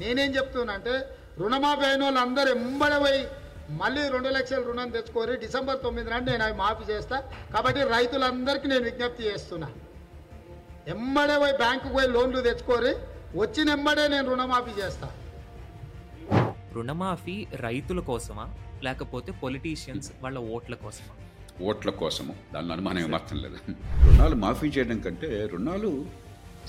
నేనేం చెప్తున్నా అంటే రుణమాఫీ అయిన వాళ్ళు అందరూ ఎంబడి పోయి మళ్ళీ రెండు లక్షల రుణం తెచ్చుకోరి డిసెంబర్ తొమ్మిది నాడు నేను అవి మాఫీ చేస్తా. కాబట్టి రైతులందరికీ నేను విజ్ఞప్తి చేస్తున్నా. ఎమ్మడే పోయి బ్యాంకుకు పోయి లోన్లు తెచ్చుకోరి వచ్చిన ఎమ్మడే నేను రుణమాఫీ చేస్తా. రుణమాఫీ రైతుల కోసమా? లేకపోతే పొలిటీషియన్స్ వాళ్ళ ఓట్ల కోసమా? ఓట్ల కోసము. దానిలో అనుమానం ఏమాత్రం లేదు. రుణాలు మాఫీ చేయడం కంటే రుణాలు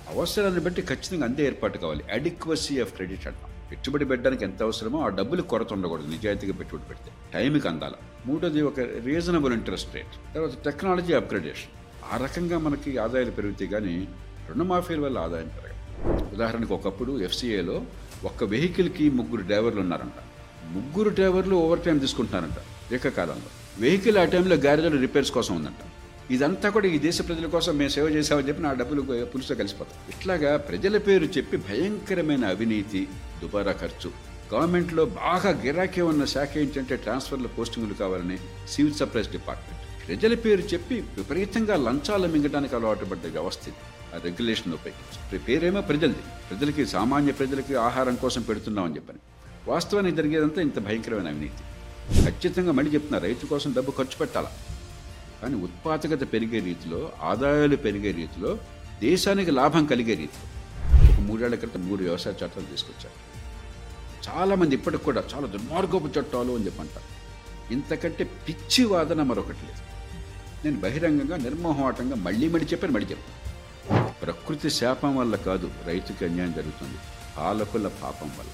అవసరాన్ని బట్టి ఖచ్చితంగా అందే ఏర్పాటు కావాలి. అడిక్వసీ ఆఫ్ క్రెడిట్ అంటాం. పెట్టుబడి పెట్టడానికి ఎంత అవసరమో ఆ డబ్బులు కొరత ఉండకూడదు. నిజాయితీగా పెట్టుబడి పెడితే టైంకి అందాల. మూడోది ఒక రీజనబుల్ ఇంట్రెస్ట్ రేట్ తర్వాత టెక్నాలజీ అప్గ్రేడేషన్ ఆ రకంగా మనకి ఆదాయాలు పెరుగుతాయి కానీ రుణమాఫీల వల్ల ఆదాయం పెరగదు. ఉదాహరణకు ఒకప్పుడు ఎఫ్సీఏలో ఒక్క వెహికల్కి ముగ్గురు డ్రైవర్లు ఉన్నారంట. ముగ్గురు డ్రైవర్లు ఓవర్ టైం తీసుకుంటున్నారంట. ఏకకాలంలో. వెహికల్ ఆ టైంలో గ్యారేజ్లో రిపేర్స్ కోసం ఉందంట. ఇదంతా కూడా ఈ దేశ ప్రజల కోసం మేము సేవ చేసామని చెప్పి నా డబ్బులు పులుసుతో కలిసిపోతాం. ఇట్లాగా ప్రజల పేరు చెప్పి భయంకరమైన అవినీతి దుబారా ఖర్చు గవర్నమెంట్లో బాగా గిరాకీ ఉన్న శాఖ ఏంటంటే ట్రాన్స్ఫర్ల పోస్టింగ్లు కావాలని సివిల్ సప్లైస్ డిపార్ట్మెంట్. ప్రజల పేరు చెప్పి విపరీతంగా లంచాలు మింగడానికి అలవాటు పడ్డ వ్యవస్థ ఆ రెగ్యులేషన్ ఉపయోగించి పేరేమో ప్రజలది. ప్రజలకి సామాన్య ప్రజలకి ఆహారం కోసం పెడుతున్నామని చెప్పని. వాస్తవానికి జరిగేదంతా ఇంత భయంకరమైన అవినీతి. ఖచ్చితంగా మళ్ళీ చెప్తున్నా రైతు కోసం డబ్బు ఖర్చు పెట్టాలా? కానీ ఉత్పాదకత పెరిగే రీతిలో ఆదాయాలు పెరిగే రీతిలో దేశానికి లాభం కలిగే రీతిలో. ఒక మూడేళ్ళ క్రితం మూడు వ్యవసాయ చట్టాలు తీసుకొచ్చారు. చాలామంది ఇప్పటికి కూడా చాలా దుర్మార్గపు చట్టాలు అని చెప్పంటారు. ఇంతకంటే పిచ్చి వాదన మరొకటి లేదు. నేను బహిరంగంగా నిర్మోహమాటంగా మళ్ళీ మడి చెప్పాను మడి చెప్పాను. ప్రకృతి శాపం వల్ల కాదు రైతుకి అన్యాయం జరుగుతుంది. పాలకుల పాపం వల్ల.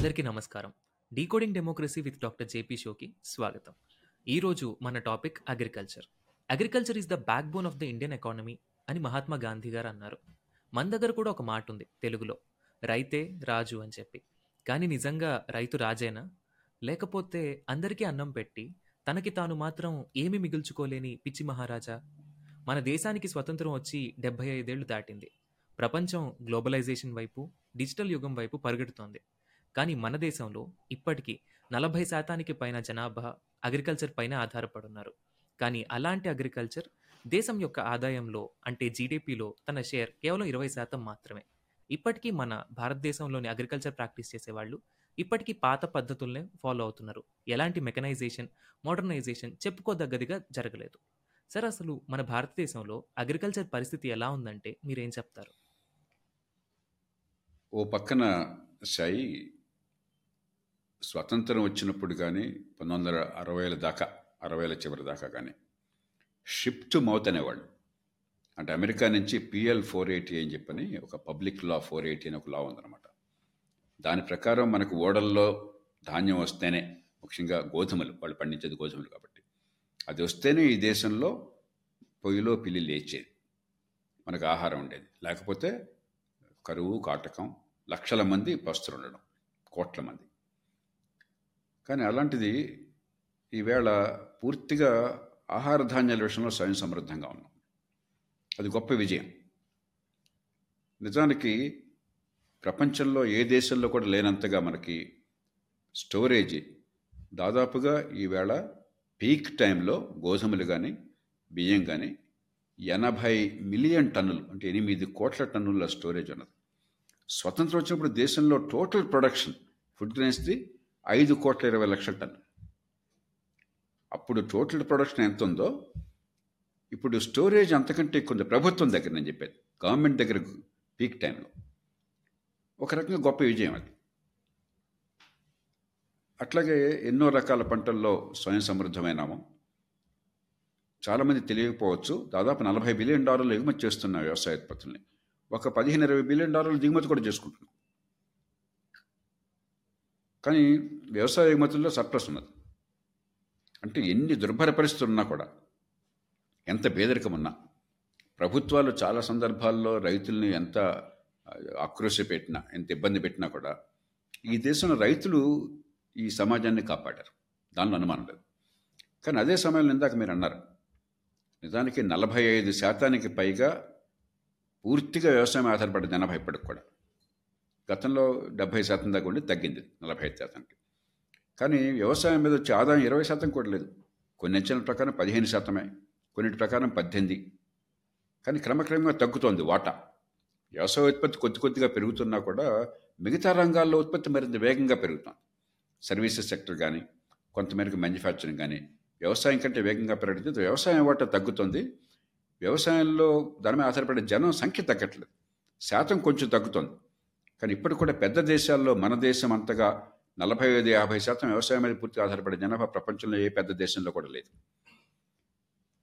అందరికీ నమస్కారం. Decoding democracy with doctor JP షోకి స్వాగతం. ఈరోజు మన topic agriculture. Agriculture is the backbone of the Indian economy అని మహాత్మా గాంధీ గారు అన్నారు. మన దగ్గర కూడా ఒక మాట ఉంది తెలుగులో. రైతే రాజు అని చెప్పి. కానీ నిజంగా రైతు రాజేనా? లేకపోతే అందరికీ అన్నం పెట్టి తనకి తాను మాత్రం ఏమి మిగుల్చుకోలేని పిచ్చి మహారాజా? మన దేశానికి స్వతంత్రం వచ్చి డెబ్బై ఐదేళ్ళు దాటింది. ప్రపంచం గ్లోబలైజేషన్ వైపు డిజిటల్ యుగం వైపు పరుగెడుతోంది. కానీ మన దేశంలో ఇప్పటికీ నలభై శాతానికి పైన జనాభా అగ్రికల్చర్ పైన ఆధారపడున్నారు. కానీ అలాంటి అగ్రికల్చర్ దేశం యొక్క ఆదాయంలో అంటే జీడిపిలో తన షేర్ కేవలం ఇరవై శాతం మాత్రమే. ఇప్పటికీ మన భారతదేశంలోని అగ్రికల్చర్ ప్రాక్టీస్ చేసేవాళ్ళు ఇప్పటికీ పాత పద్ధతుల్నే ఫాలో అవుతున్నారు. ఎలాంటి మెకనైజేషన్ మోడర్నైజేషన్ చెప్పుకోదగ్గదిగా జరగలేదు. సార్ అసలు మన భారతదేశంలో అగ్రికల్చర్ పరిస్థితి ఎలా ఉందంటే మీరేం చెప్తారు? ఓ పక్కన షై స్వతంత్రం వచ్చినప్పుడు కానీ పంతొమ్మిది వందల అరవైల దాకా అరవైల చివరి దాకా కానీ షిప్ టు మౌత్ అనేవాళ్ళు. అంటే అమెరికా నుంచి పిఎల్ ఫోర్ ఎయిటీ అని చెప్పని ఒక పబ్లిక్ లా ఫోర్ ఎయిటీ అని ఒక లా ఉందన్నమాట. దాని ప్రకారం మనకు ఓడల్లో ధాన్యం వస్తేనే ముఖ్యంగా గోధుమలు వాళ్ళు పండించేది గోధుమలు కాబట్టి. అది వస్తేనే ఈ దేశంలో పొయ్యిలో పిల్లి లేచేది. మనకు ఆహారం ఉండేది. లేకపోతే కరువు కాటకం లక్షల మంది పస్తులు ఉండడం కోట్ల మంది. కానీ అలాంటిది ఈవేళ పూర్తిగా ఆహార ధాన్యాల విషయంలో స్వయం సమృద్ధంగా ఉన్నాం. అది గొప్ప విజయం. నిజానికి ప్రపంచంలో ఏ దేశంలో కూడా లేనంతగా మనకి స్టోరేజ్ దాదాపుగా ఈవేళ పీక్ టైంలో గోధుమలు కానీ బియ్యం కానీ ఎనభై మిలియన్ టన్నులు అంటే ఎనిమిది కోట్ల టన్నుల స్టోరేజ్ ఉన్నది. స్వతంత్రం వచ్చినప్పుడు దేశంలో టోటల్ ప్రొడక్షన్ ఫుడ్ గ్రెయిన్స్ది ఐదు కోట్ల ఇరవై లక్షల టన్ అప్పుడు టోటల్ ప్రొడక్షన్ ఎంత ఉందో ఇప్పుడు స్టోరేజ్ అంతకంటే ఎక్కువ ఉంది. ప్రభుత్వం దగ్గర నేను చెప్పేది. గవర్నమెంట్ దగ్గర పీక్ టైంలో. ఒక రకంగా గొప్ప విజయం అది. అట్లాగే ఎన్నో రకాల పంటల్లో స్వయం సమృద్ధమైనాము. చాలామంది తెలియకపోవచ్చు దాదాపు నలభై బిలియన్ డాలర్లు ఎగుమతి చేస్తున్న వ్యవసాయ ఉత్పత్తుల్ని ఒక పదిహేను ఇరవై బిలియన్ డాలర్లు దిగుమతి కూడా చేసుకుంటున్నాం. కానీ వ్యవసాయ ఎగుమతుల్లో సర్ప్లస్ ఉన్నది అంటే ఎన్ని దుర్భర పరిస్థితులు ఉన్నా కూడా ఎంత పేదరికం ఉన్నా ప్రభుత్వాలు చాలా సందర్భాల్లో రైతుల్ని ఎంత ఆక్రోశ పెట్టినా ఎంత ఇబ్బంది పెట్టినా కూడా ఈ దేశంలో రైతులు ఈ సమాజాన్ని కాపాడారు. దానిలో అనుమానం లేదు. కానీ అదే సమయంలో ఇందాక మీరు అన్నారు నిజానికి నలభై ఐదు శాతానికి పైగా పూర్తిగా వ్యవసాయం ఆధారపడే జనాభా ఇప్పటికి కూడా. గతంలో డెబ్భై శాతం దాకా ఉండి తగ్గింది నలభై ఐదు శాతానికి. కానీ వ్యవసాయం మీద వచ్చే ఆదాయం ఇరవై శాతం కూడా లేదు. కొన్ని అంచనాల ప్రకారం పదిహేను శాతమే కొన్నిటి ప్రకారం పద్దెనిమిది. కానీ క్రమక్రమంగా తగ్గుతోంది వాటా. వ్యవసాయ ఉత్పత్తి కొద్ది కొద్దిగా పెరుగుతున్నా కూడా మిగతా రంగాల్లో ఉత్పత్తి మరింత వేగంగా పెరుగుతోంది. సర్వీసెస్ సెక్టర్ కానీ కొంతమేరకు మ్యానుఫ్యాక్చరింగ్ కానీ వ్యవసాయం కంటే వేగంగా పెరగడంతో వ్యవసాయం వాటా తగ్గుతుంది. వ్యవసాయంలో దాని మీద ఆధారపడే జనం సంఖ్య తగ్గట్లేదు. శాతం కొంచెం తగ్గుతుంది. కానీ ఇప్పుడు కూడా పెద్ద దేశాల్లో మన దేశం అంతగా నలభై ఐదు యాభై శాతం వ్యవసాయం మీద పూర్తిగా ఆధారపడే జనాభా ప్రపంచంలో ఏ పెద్ద దేశంలో కూడా లేదు.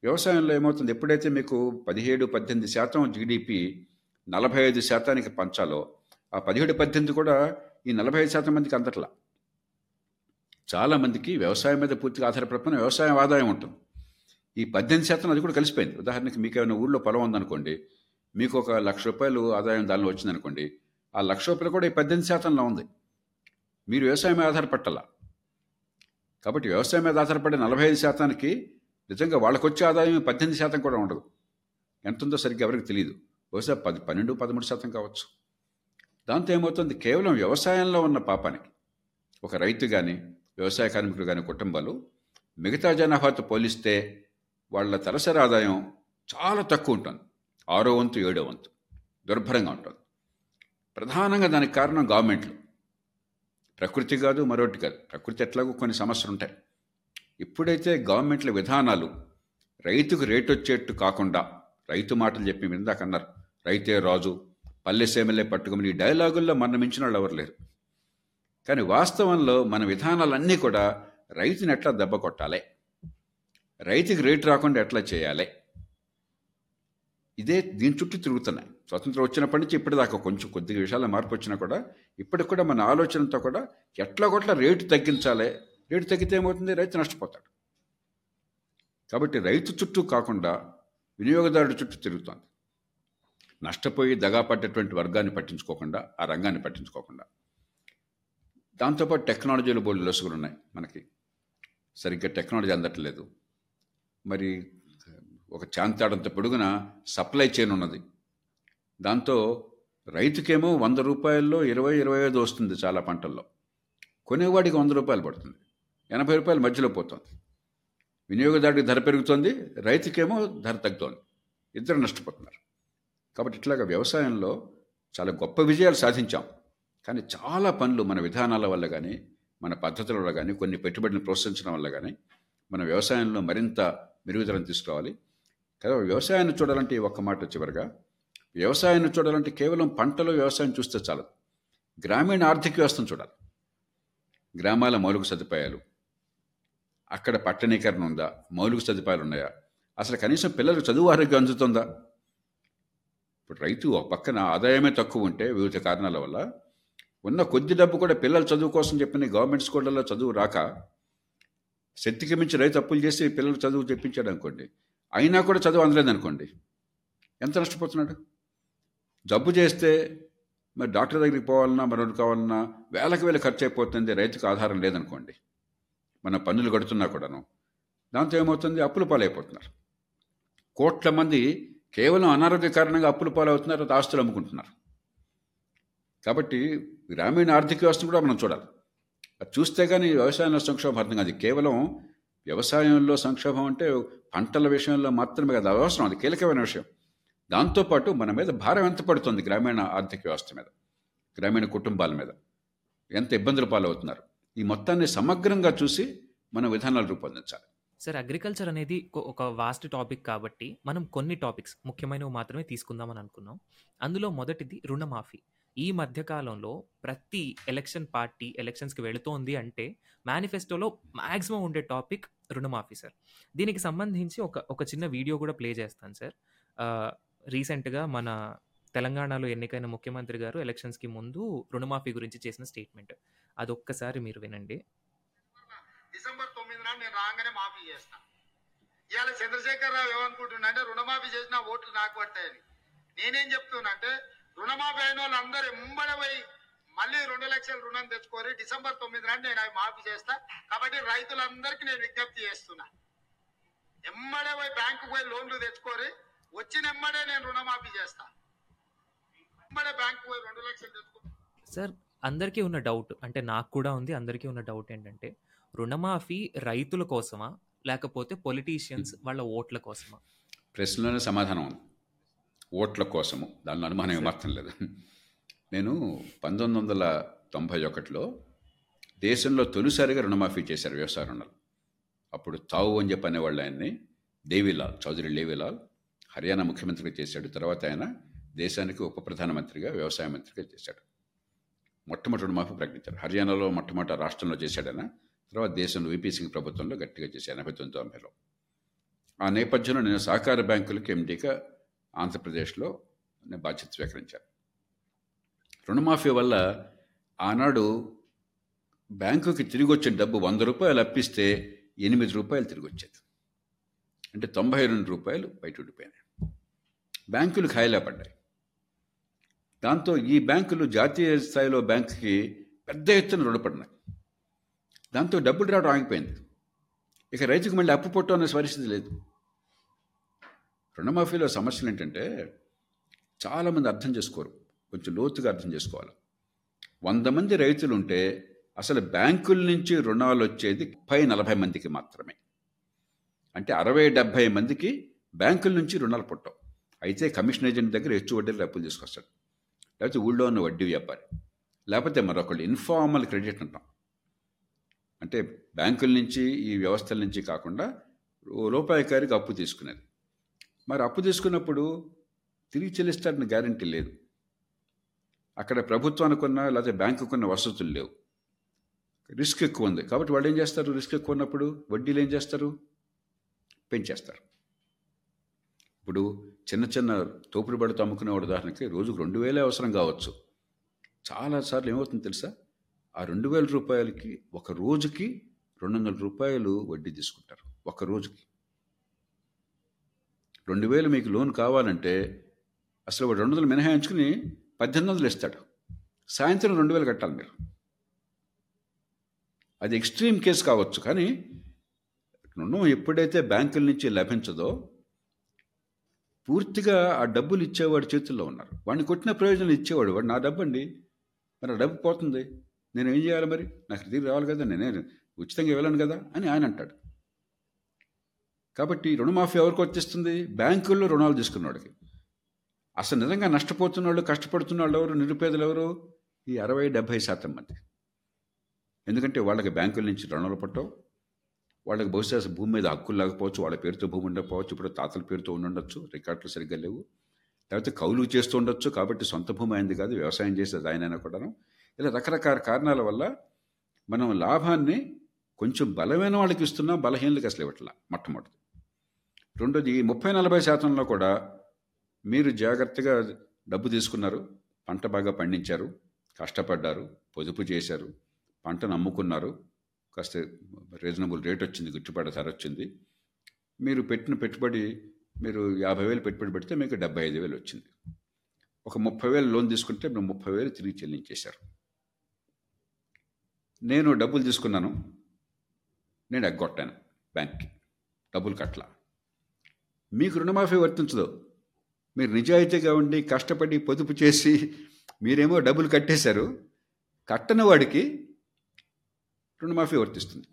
వ్యవసాయంలో ఏమవుతుంది? ఎప్పుడైతే మీకు పదిహేడు పద్దెనిమిది శాతం జీడిపి నలభై ఐదు శాతానికి పంచాలో ఆ పదిహేడు పద్దెనిమిది కూడా ఈ నలభై ఐదు శాతం మందికి అందట్లా. చాలామందికి వ్యవసాయం మీద పూర్తిగా ఆధారపడకపోయిన వ్యవసాయం ఆదాయం ఉంటుంది. ఈ పద్దెనిమిది శాతం అది కూడా కలిసిపోయింది. ఉదాహరణకి మీకు ఏమైనా ఊళ్ళో పొలం ఉందనుకోండి మీకు ఒక లక్ష రూపాయలు ఆదాయం దానిలో వచ్చిందనుకోండి ఆ లక్ష రూపాయలు కూడా ఈ పద్దెనిమిది శాతంలో ఉంది. మీరు వ్యవసాయం మీద ఆధారపట్టాల. కాబట్టి వ్యవసాయం మీద ఆధారపడే నలభై ఐదు శాతానికి నిజంగా వాళ్ళకి వచ్చే ఆదాయం పద్దెనిమిది శాతం కూడా ఉండదు. ఎంత ఉందో సరిగ్గా ఎవరికి తెలియదు బహుశా పది పన్నెండు పదమూడు శాతం కావచ్చు. దాంతో ఏమవుతుంది? కేవలం వ్యవసాయంలో ఉన్న పాపానికి ఒక రైతు కానీ వ్యవసాయ కార్మికులు కానీ కుటుంబాలు మిగతా జనాభాతో పోలిస్తే వాళ్ళ తలసరి ఆదాయం చాలా తక్కువ ఉంటుంది. ఆరో వంతు ఏడో వంతు దుర్భరంగా ఉంటుంది. ప్రధానంగా దానికి కారణం గవర్నమెంట్లు. ప్రకృతి కాదు మరొకటి కాదు. ప్రకృతి ఎట్లాగో కొన్ని సమస్యలు ఉంటాయి. ఇప్పుడైతే గవర్నమెంట్ల విధానాలు రైతుకు రేటు వచ్చేట్టు కాకుండా రైతు మాటలు చెప్పి మీరు ఇందాక అన్నారు. రైతే రాజు పల్లె సేమలే పట్టుకుని ఈ డైలాగుల్లో మన మించిన వాళ్ళు ఎవరు లేరు. కానీ వాస్తవంలో మన విధానాలన్నీ కూడా రైతుని ఎట్లా దెబ్బ కొట్టాలి? రైతుకి రేటు రాకుండా ఎట్లా చేయాలి? ఇదే దీని చుట్టూ తిరుగుతున్నాయి. స్వతంత్రం వచ్చినప్పటి నుంచి ఇప్పటిదాకా కొంచెం కొద్దిగా విషయాల మార్పు వచ్చినా కూడా ఇప్పటికి కూడా మన ఆలోచనతో కూడా ఎట్లా కొట్ల రేటు తగ్గించాలి. రేటు తగ్గితే ఏమవుతుంది? రైతు నష్టపోతాడు. కాబట్టి రైతు చుట్టూ కాకుండా వినియోగదారుడి చుట్టూ తిరుగుతోంది. నష్టపోయి దగాపడ్డటువంటి వర్గాన్ని పట్టించుకోకుండా ఆ రంగాన్ని పట్టించుకోకుండా. దాంతోపాటు టెక్నాలజీలో బోల్డ్ లొసుగులు ఉన్నాయి మనకి. సరిగ్గా టెక్నాలజీ అందట్లేదు. మరి ఒక చాంతాడంత పొడుగున సప్లై చైన్ ఉన్నది. దాంతో రైతుకేమో వంద రూపాయల్లో ఇరవై ఇరవై ఐదు వస్తుంది చాలా పంటల్లో. కొనేవాడికి వంద రూపాయలు పడుతుంది. ఎనభై రూపాయలు మధ్యలో పోతుంది. వినియోగదారుడికి ధర పెరుగుతుంది రైతుకేమో ధర తగ్గుతోంది. ఇద్దరు నష్టపోతున్నారు. కాబట్టి ఇట్లాగా వ్యవసాయంలో చాలా గొప్ప విజయాలు సాధించాం. కానీ చాలా పనులు మన విధానాల వల్ల కానీ మన పద్ధతుల వల్ల కానీ కొన్ని పెట్టుబడిని ప్రోత్సహించడం వల్ల కానీ మన వ్యవసాయంలో మరింత మెరుగుదలను తీసుకోవాలి. కదా వ్యవసాయాన్ని చూడాలంటే ఈ ఒక్క మాట చివరిగా వ్యవసాయాన్ని చూడాలంటే కేవలం పంటలో వ్యవసాయం చూస్తే చాలదు గ్రామీణ ఆర్థిక వ్యవస్థను చూడాలి. గ్రామాల మౌలిక సదుపాయాలు. అక్కడ పట్టణీకరణ ఉందా? మౌలిక సదుపాయాలు ఉన్నాయా? అసలు కనీసం పిల్లలకు చదువు ఆరోగ్యం అందుతుందా? ఇప్పుడు రైతు ఒక పక్కన ఆదాయమే తక్కువ ఉంటే వివిధ కారణాల వల్ల ఉన్న కొద్ది డబ్బు కూడా పిల్లల చదువు కోసం చెప్పిన గవర్నమెంట్ స్కూళ్ళల్లో చదువు రాక శక్తికి మించి రైతు అప్పులు చేసి పిల్లలు చదువు చెప్పించాడు అనుకోండి. అయినా కూడా చదువు అందలేదనుకోండి. ఎంత నష్టపోతున్నాడు? జబ్బు చేస్తే మరి డాక్టర్ దగ్గరికి పోవాలన్నా మరొకటి కావాలన్నా వేలకు వేలు ఖర్చు అయిపోతుంది రైతుకు ఆధారం లేదనుకోండి. మన పన్నులు కడుతున్నా కూడాను. దాంతో ఏమవుతుంది? అప్పుల పాలైపోతున్నారు. కోట్ల మంది కేవలం అనారోగ్య కారణంగా అప్పుల పాలవుతున్నారు ఆస్తులు అమ్ముకుంటున్నారు. కాబట్టి గ్రామీణ ఆర్థిక వ్యవస్థను కూడా మనం చూడాలి. అది చూస్తే కానీ వ్యవసాయంలో సంక్షోభం అర్థం కాదు. కేవలం వ్యవసాయంలో సంక్షోభం అంటే పంటల విషయంలో మాత్రమే కాదు అవసరం అది కీలకమైన విషయం. దాంతోపాటు మన మీద భారం ఎంత పడుతుంది గ్రామీణ ఆర్థిక వ్యవస్థ మీద గ్రామీణ కుటుంబాల మీద? ఎంత ఇబ్బందులు పాలవుతున్నారు? ఈ మొత్తాన్ని సమగ్రంగా చూసి మన విధానాలు రూపొందించాలి. సార్ అగ్రికల్చర్ అనేది ఒక వాస్ట్ టాపిక్ కాబట్టి మనం కొన్ని టాపిక్స్ ముఖ్యమైనవి మాత్రమే తీసుకుందామని అనుకున్నాం. అందులో మొదటిది రుణమాఫీ. ఈ మధ్యకాలంలో ప్రతి ఎలక్షన్ పార్టీ ఎలక్షన్స్కి వెళుతోంది అంటే మేనిఫెస్టోలో మ్యాక్సిమం ఉండే టాపిక్ రుణమాఫీ సార్. దీనికి సంబంధించి ఒక ఒక చిన్న వీడియో కూడా ప్లే చేస్తాను సార్. రీసెంట్గా మన తెలంగాణలో ఎన్నికైన ముఖ్యమంత్రి గారు ఎలక్షన్స్కి ముందు రుణమాఫీ గురించి చేసిన స్టేట్మెంట్. అది ఒక్కసారి మీరు వినండి. డిసెంబర్ తొమ్మిది నాడు నేను రాగానే మాఫీ చేస్తాను ఇవాళ చంద్రశేఖర్ రావు ఏమనుకుంటున్నా అంటే రుణమాఫీ చేసిన ఓట్లు నాకు పడతాయని. నేనేం చెప్తున్నా అంటే రుణమాఫీ అయిన వాళ్ళందరూ అందరు ఎంబడబోయి మళ్ళీ రెండు లక్షల రుణం తెచ్చుకోరు డిసెంబర్ తొమ్మిది నాడు నేను అవి మాఫీ చేస్తా. కాబట్టి రైతులందరికీ నేను విజ్ఞప్తి చేస్తున్నా. ఎమ్మడే పోయి బ్యాంకు పోయి లోన్లు తెచ్చుకోరు వచ్చిన ఎమ్మడే నేను రుణమాఫీ చేస్తా. ఎమ్మడే బ్యాంకు పోయి రెండు లక్షలు తెచ్చుకో. సార్ అందరికీ ఉన్న డౌట్ అంటే నాకు కూడా ఉంది అందరికీ ఉన్న డౌట్ ఏంటంటే రుణమాఫీ రైతుల కోసమా లేకపోతే పొలిటీషియన్స్ వాళ్ళ ఓట్ల కోసమా? ప్రశ్నలోనే సమాధానం ఉంది. ఓట్ల కోసము దానిలో అనుమానం ఏమాత్రం లేదు. నేను పంతొమ్మిది వందల తొంభై ఒకటిలో దేశంలో తొలిసారిగా రుణమాఫీ చేశారు వ్యవసాయ రుణాలు. అప్పుడు తావు అని చెప్పి అనేవాళ్ళు ఆయన్ని దేవిలాల్ చౌదరి దేవిలాల్ హర్యానా ముఖ్యమంత్రిగా చేశాడు. తర్వాత ఆయన దేశానికి ఉప ప్రధానమంత్రిగా వ్యవసాయ మంత్రిగా చేశాడు. మొట్టమొదటి రుణమాఫీ ప్రకటించారు. హర్యానాలో మొట్టమొదటి రాష్ట్రంలో చేశాడన తర్వాత దేశంలో వీపీ సింగ్ ప్రభుత్వంలో గట్టిగా చేశాడు ఎనభై తొమ్మిది తొంభైలో. ఆ నేపథ్యంలో నేను సహకార బ్యాంకులకు ఎండీగా ఆంధ్రప్రదేశ్లో నేను బాధ్యత స్వీకరించాను రుణమాఫీ వల్ల ఆనాడు బ్యాంకుకి తిరిగి వచ్చిన డబ్బు వంద రూపాయలు అప్పిస్తే ఎనిమిది రూపాయలు తిరిగి వచ్చేది. అంటే తొంభై రెండు రూపాయలు బయట ఉండిపోయినాయి. బ్యాంకులు ఖాయిలా పడ్డాయి. దాంతో ఈ బ్యాంకులు జాతీయ స్థాయిలో బ్యాంకుకి పెద్ద ఎత్తున రుణపడినాయి. దాంతో డబ్బులు రావడం ఆగిపోయింది. ఇక రైతుకు మళ్ళీ అప్పు పొట్టు అనే పరిస్థితి లేదు. రుణమాఫీలో సమస్యలు ఏంటంటే చాలామంది అర్థం చేసుకోరు. కొంచెం లోతుగా అర్థం చేసుకోవాలి. వంద మంది రైతులు ఉంటే అసలు బ్యాంకుల నుంచి రుణాలు వచ్చేది ముప్పై నలభై మందికి మాత్రమే. అంటే అరవై డెబ్భై మందికి బ్యాంకుల నుంచి రుణాలు పుట్టవు. అయితే కమిషన్ ఏజెంట్ దగ్గర హెచ్చు వడ్డీలు అప్పులు తీసుకొస్తాడు. లేకపోతే ఊళ్ళో ఉన్న వడ్డీ వ్యాపారి. లేకపోతే మరొకళ్ళు ఇన్ఫార్మల్ క్రెడిట్ అంటాం. అంటే బ్యాంకుల నుంచి ఈ వ్యవస్థల నుంచి కాకుండా రూపాయికారికి అప్పు తీసుకునేది. మరి అప్పు తీసుకున్నప్పుడు తిరిగి చెల్లిస్తాడని గ్యారంటీ లేదు. అక్కడ ప్రభుత్వానికి ఉన్న లేకపోతే బ్యాంకుకు ఉన్న వసతులు లేవు. రిస్క్ ఎక్కువ ఉంది. కాబట్టి వాళ్ళు ఏం చేస్తారు? రిస్క్ ఎక్కువ ఉన్నప్పుడు వడ్డీలు ఏం చేస్తారు? పెంచేస్తారు. ఇప్పుడు చిన్న చిన్న తోపుడు బడుతూ అమ్ముకునేవాడు ఉదాహరణకి రోజుకు రెండు వేలే అవసరం కావచ్చు. చాలాసార్లు ఏమవుతుంది తెలుసా? ఆ రెండు వేల రూపాయలకి ఒక రోజుకి రెండు వందల రూపాయలు వడ్డీ తీసుకుంటారు. ఒక రోజుకి. రెండు వేలు మీకు లోన్ కావాలంటే అసలు వాడు రెండు వందలు మినహాయించుకుని పద్దెనిమిది వందలు ఇస్తాడు సాయంత్రం రెండు వేలు కట్టాలి మీరు. అది ఎక్స్ట్రీమ్ కేసు కావచ్చు కానీ రుణం ఎప్పుడైతే బ్యాంకుల నుంచి లభించదో పూర్తిగా ఆ డబ్బులు ఇచ్చేవాడి చేతుల్లో ఉన్నారు. వాడిని కొట్టిన ప్రయోజనం ఇచ్చేవాడు వాడు నా డబ్బు అండి మరి ఆ డబ్బు పోతుంది. నేను ఏం చేయాలి మరి? నాకు తిరిగి రావాలి కదా నేనే ఉచితంగా ఇవ్వలేను కదా? అని ఆయన అంటాడు. కాబట్టి రుణమాఫీ ఎవరికి వచ్చేస్తుంది బ్యాంకుల్లో రుణాలు తీసుకున్నవాడికి అసలు నిజంగా నష్టపోతున్న వాళ్ళు కష్టపడుతున్న వాళ్ళు ఎవరు? నిరుపేదలు ఎవరు? ఈ అరవై డెబ్భై శాతం మంది. ఎందుకంటే వాళ్ళకి బ్యాంకుల నుంచి రుణాలు పట్టవు. వాళ్ళకి బహుశా భూమి మీద హక్కులు లేకపోవచ్చు వాళ్ళ పేరుతో భూమి ఉండకపోవచ్చు ఇప్పుడు తాతల పేరుతో ఉండొచ్చు రికార్డులు సరిగ్గా లేవు. లేకపోతే కౌలు చేస్తూ ఉండొచ్చు కాబట్టి సొంత భూమి అయింది కాదు వ్యవసాయం చేసేది ఆయనైనా కూడాను. ఇలా రకరకాల కారణాల వల్ల మనం లాభాన్ని కొంచెం బలమైన వాళ్ళకి ఇస్తున్నాం బలహీనలకు అసలు ఇవ్వట్లా మొట్టమొదటి. రెండోది ముప్పై నలభై శాతంలో కూడా మీరు జాగ్రత్తగా డబ్బు తీసుకున్నారు పంట బాగా పండించారు కష్టపడ్డారు పొదుపు చేశారు పంటను అమ్ముకున్నారు కాస్త రీజనబుల్ రేట్ వచ్చింది గిట్టుబాటు ధర వచ్చింది. మీరు పెట్టిన పెట్టుబడి మీరు యాభై వేలు పెట్టుబడి పెడితే మీకు డెబ్బై ఐదు వేలు వచ్చింది. ఒక ముప్పై వేలు లోన్ తీసుకుంటే మేము ముప్పై వేలు తిరిగి చెల్లించేశారు. నేను డబ్బులు తీసుకున్నాను నేను ఎగ్గొట్టాను బ్యాంక్కి. డబ్బులు కట్టల. మీకు రుణమాఫీ వర్తించదు. మీరు నిజాయితీగా ఉండి కష్టపడి పొదుపు చేసి మీరేమో డబ్బులు కట్టేశారు. కట్టని వాడికి రుణమాఫీ వర్తిస్తుంది.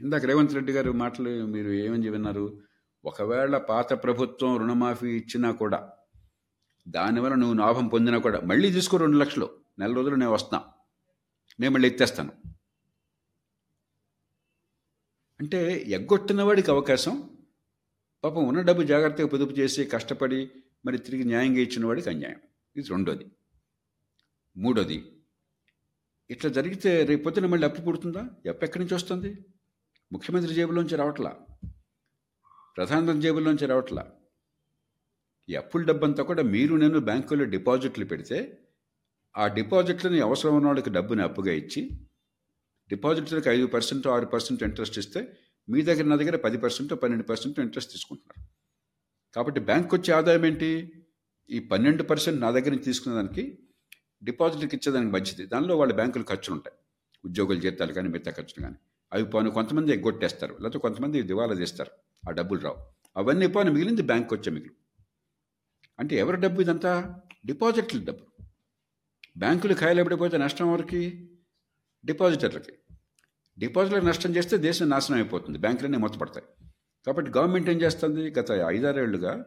ఇందాక రేవంత్ రెడ్డి గారు మాటలు మీరు ఏమని విన్నారు? ఒకవేళ పాత ప్రభుత్వం రుణమాఫీ ఇచ్చినా కూడా దానివల్ల నువ్వు లాభం పొందినా కూడా మళ్ళీ తీసుకో రెండు లక్షలు. నెల రోజులు నేను వస్తున్నా నేను మళ్ళీ ఎత్తేస్తాను. అంటే ఎగ్గొట్టిన వాడికి అవకాశం పాపం ఉన్న డబ్బు జాగ్రత్తగా పొదుపు చేసి కష్టపడి మరి తిరిగి న్యాయంగా ఇచ్చిన వాడికి అన్యాయం. ఇది రెండోది. మూడోది ఇట్లా జరిగితే రేపు పొద్దున మళ్ళీ అప్పు పుడుతుందా? అప్పు ఎక్కడి నుంచి వస్తుంది? ముఖ్యమంత్రి జేబులోంచి రావట్లా? ప్రధానమంత్రి జేబులోంచి రావట్లా? ఈ అప్పుల డబ్బంతా కూడా మీరు నేను బ్యాంకులో డిపాజిట్లు పెడితే ఆ డిపాజిట్లని అవసరం ఉన్న వాళ్ళకి డబ్బుని అప్పుగా ఇచ్చి డిపాజిట్లకు ఐదు పర్సెంట్ ఆరు పర్సెంట్ ఇంట్రెస్ట్ ఇస్తే మీ దగ్గర నా దగ్గర పది పర్సెంట్ పన్నెండు పర్సెంట్ ఇంట్రెస్ట్ తీసుకుంటున్నారు. కాబట్టి బ్యాంక్ వచ్చే ఆదాయం ఏంటి? ఈ పన్నెండు పర్సెంట్ నా దగ్గర నుంచి తీసుకున్న దానికి డిపాజిట్కి ఇచ్చేదానికి మంచిది. దానిలో వాళ్ళ బ్యాంకులు ఖర్చులు ఉంటాయి ఉద్యోగుల జీతాలు కానీ మిగతా ఖర్చులు కానీ అవి పోను కొంతమంది ఎగ్గొట్టేస్తారు. లేకపోతే కొంతమంది దివాలా తీస్తారు. ఆ డబ్బులు రావు. అవన్నీ పోను మిగిలింది బ్యాంకు వచ్చే మిగిలి. అంటే ఎవరి డబ్బు ఇదంతా? డిపాజిట్ల డబ్బు. బ్యాంకులు కాయలబడిపోతే నష్టం ఎవరికి? డిపాజిటర్లకి. డిపాజిట్లకు నష్టం చేస్తే దేశం నాశనం అయిపోతుంది. బ్యాంకులన్నీ మూతపడతాయి. కాబట్టి గవర్నమెంట్ ఏం చేస్తుంది? గత ఐదారేళ్ళుగా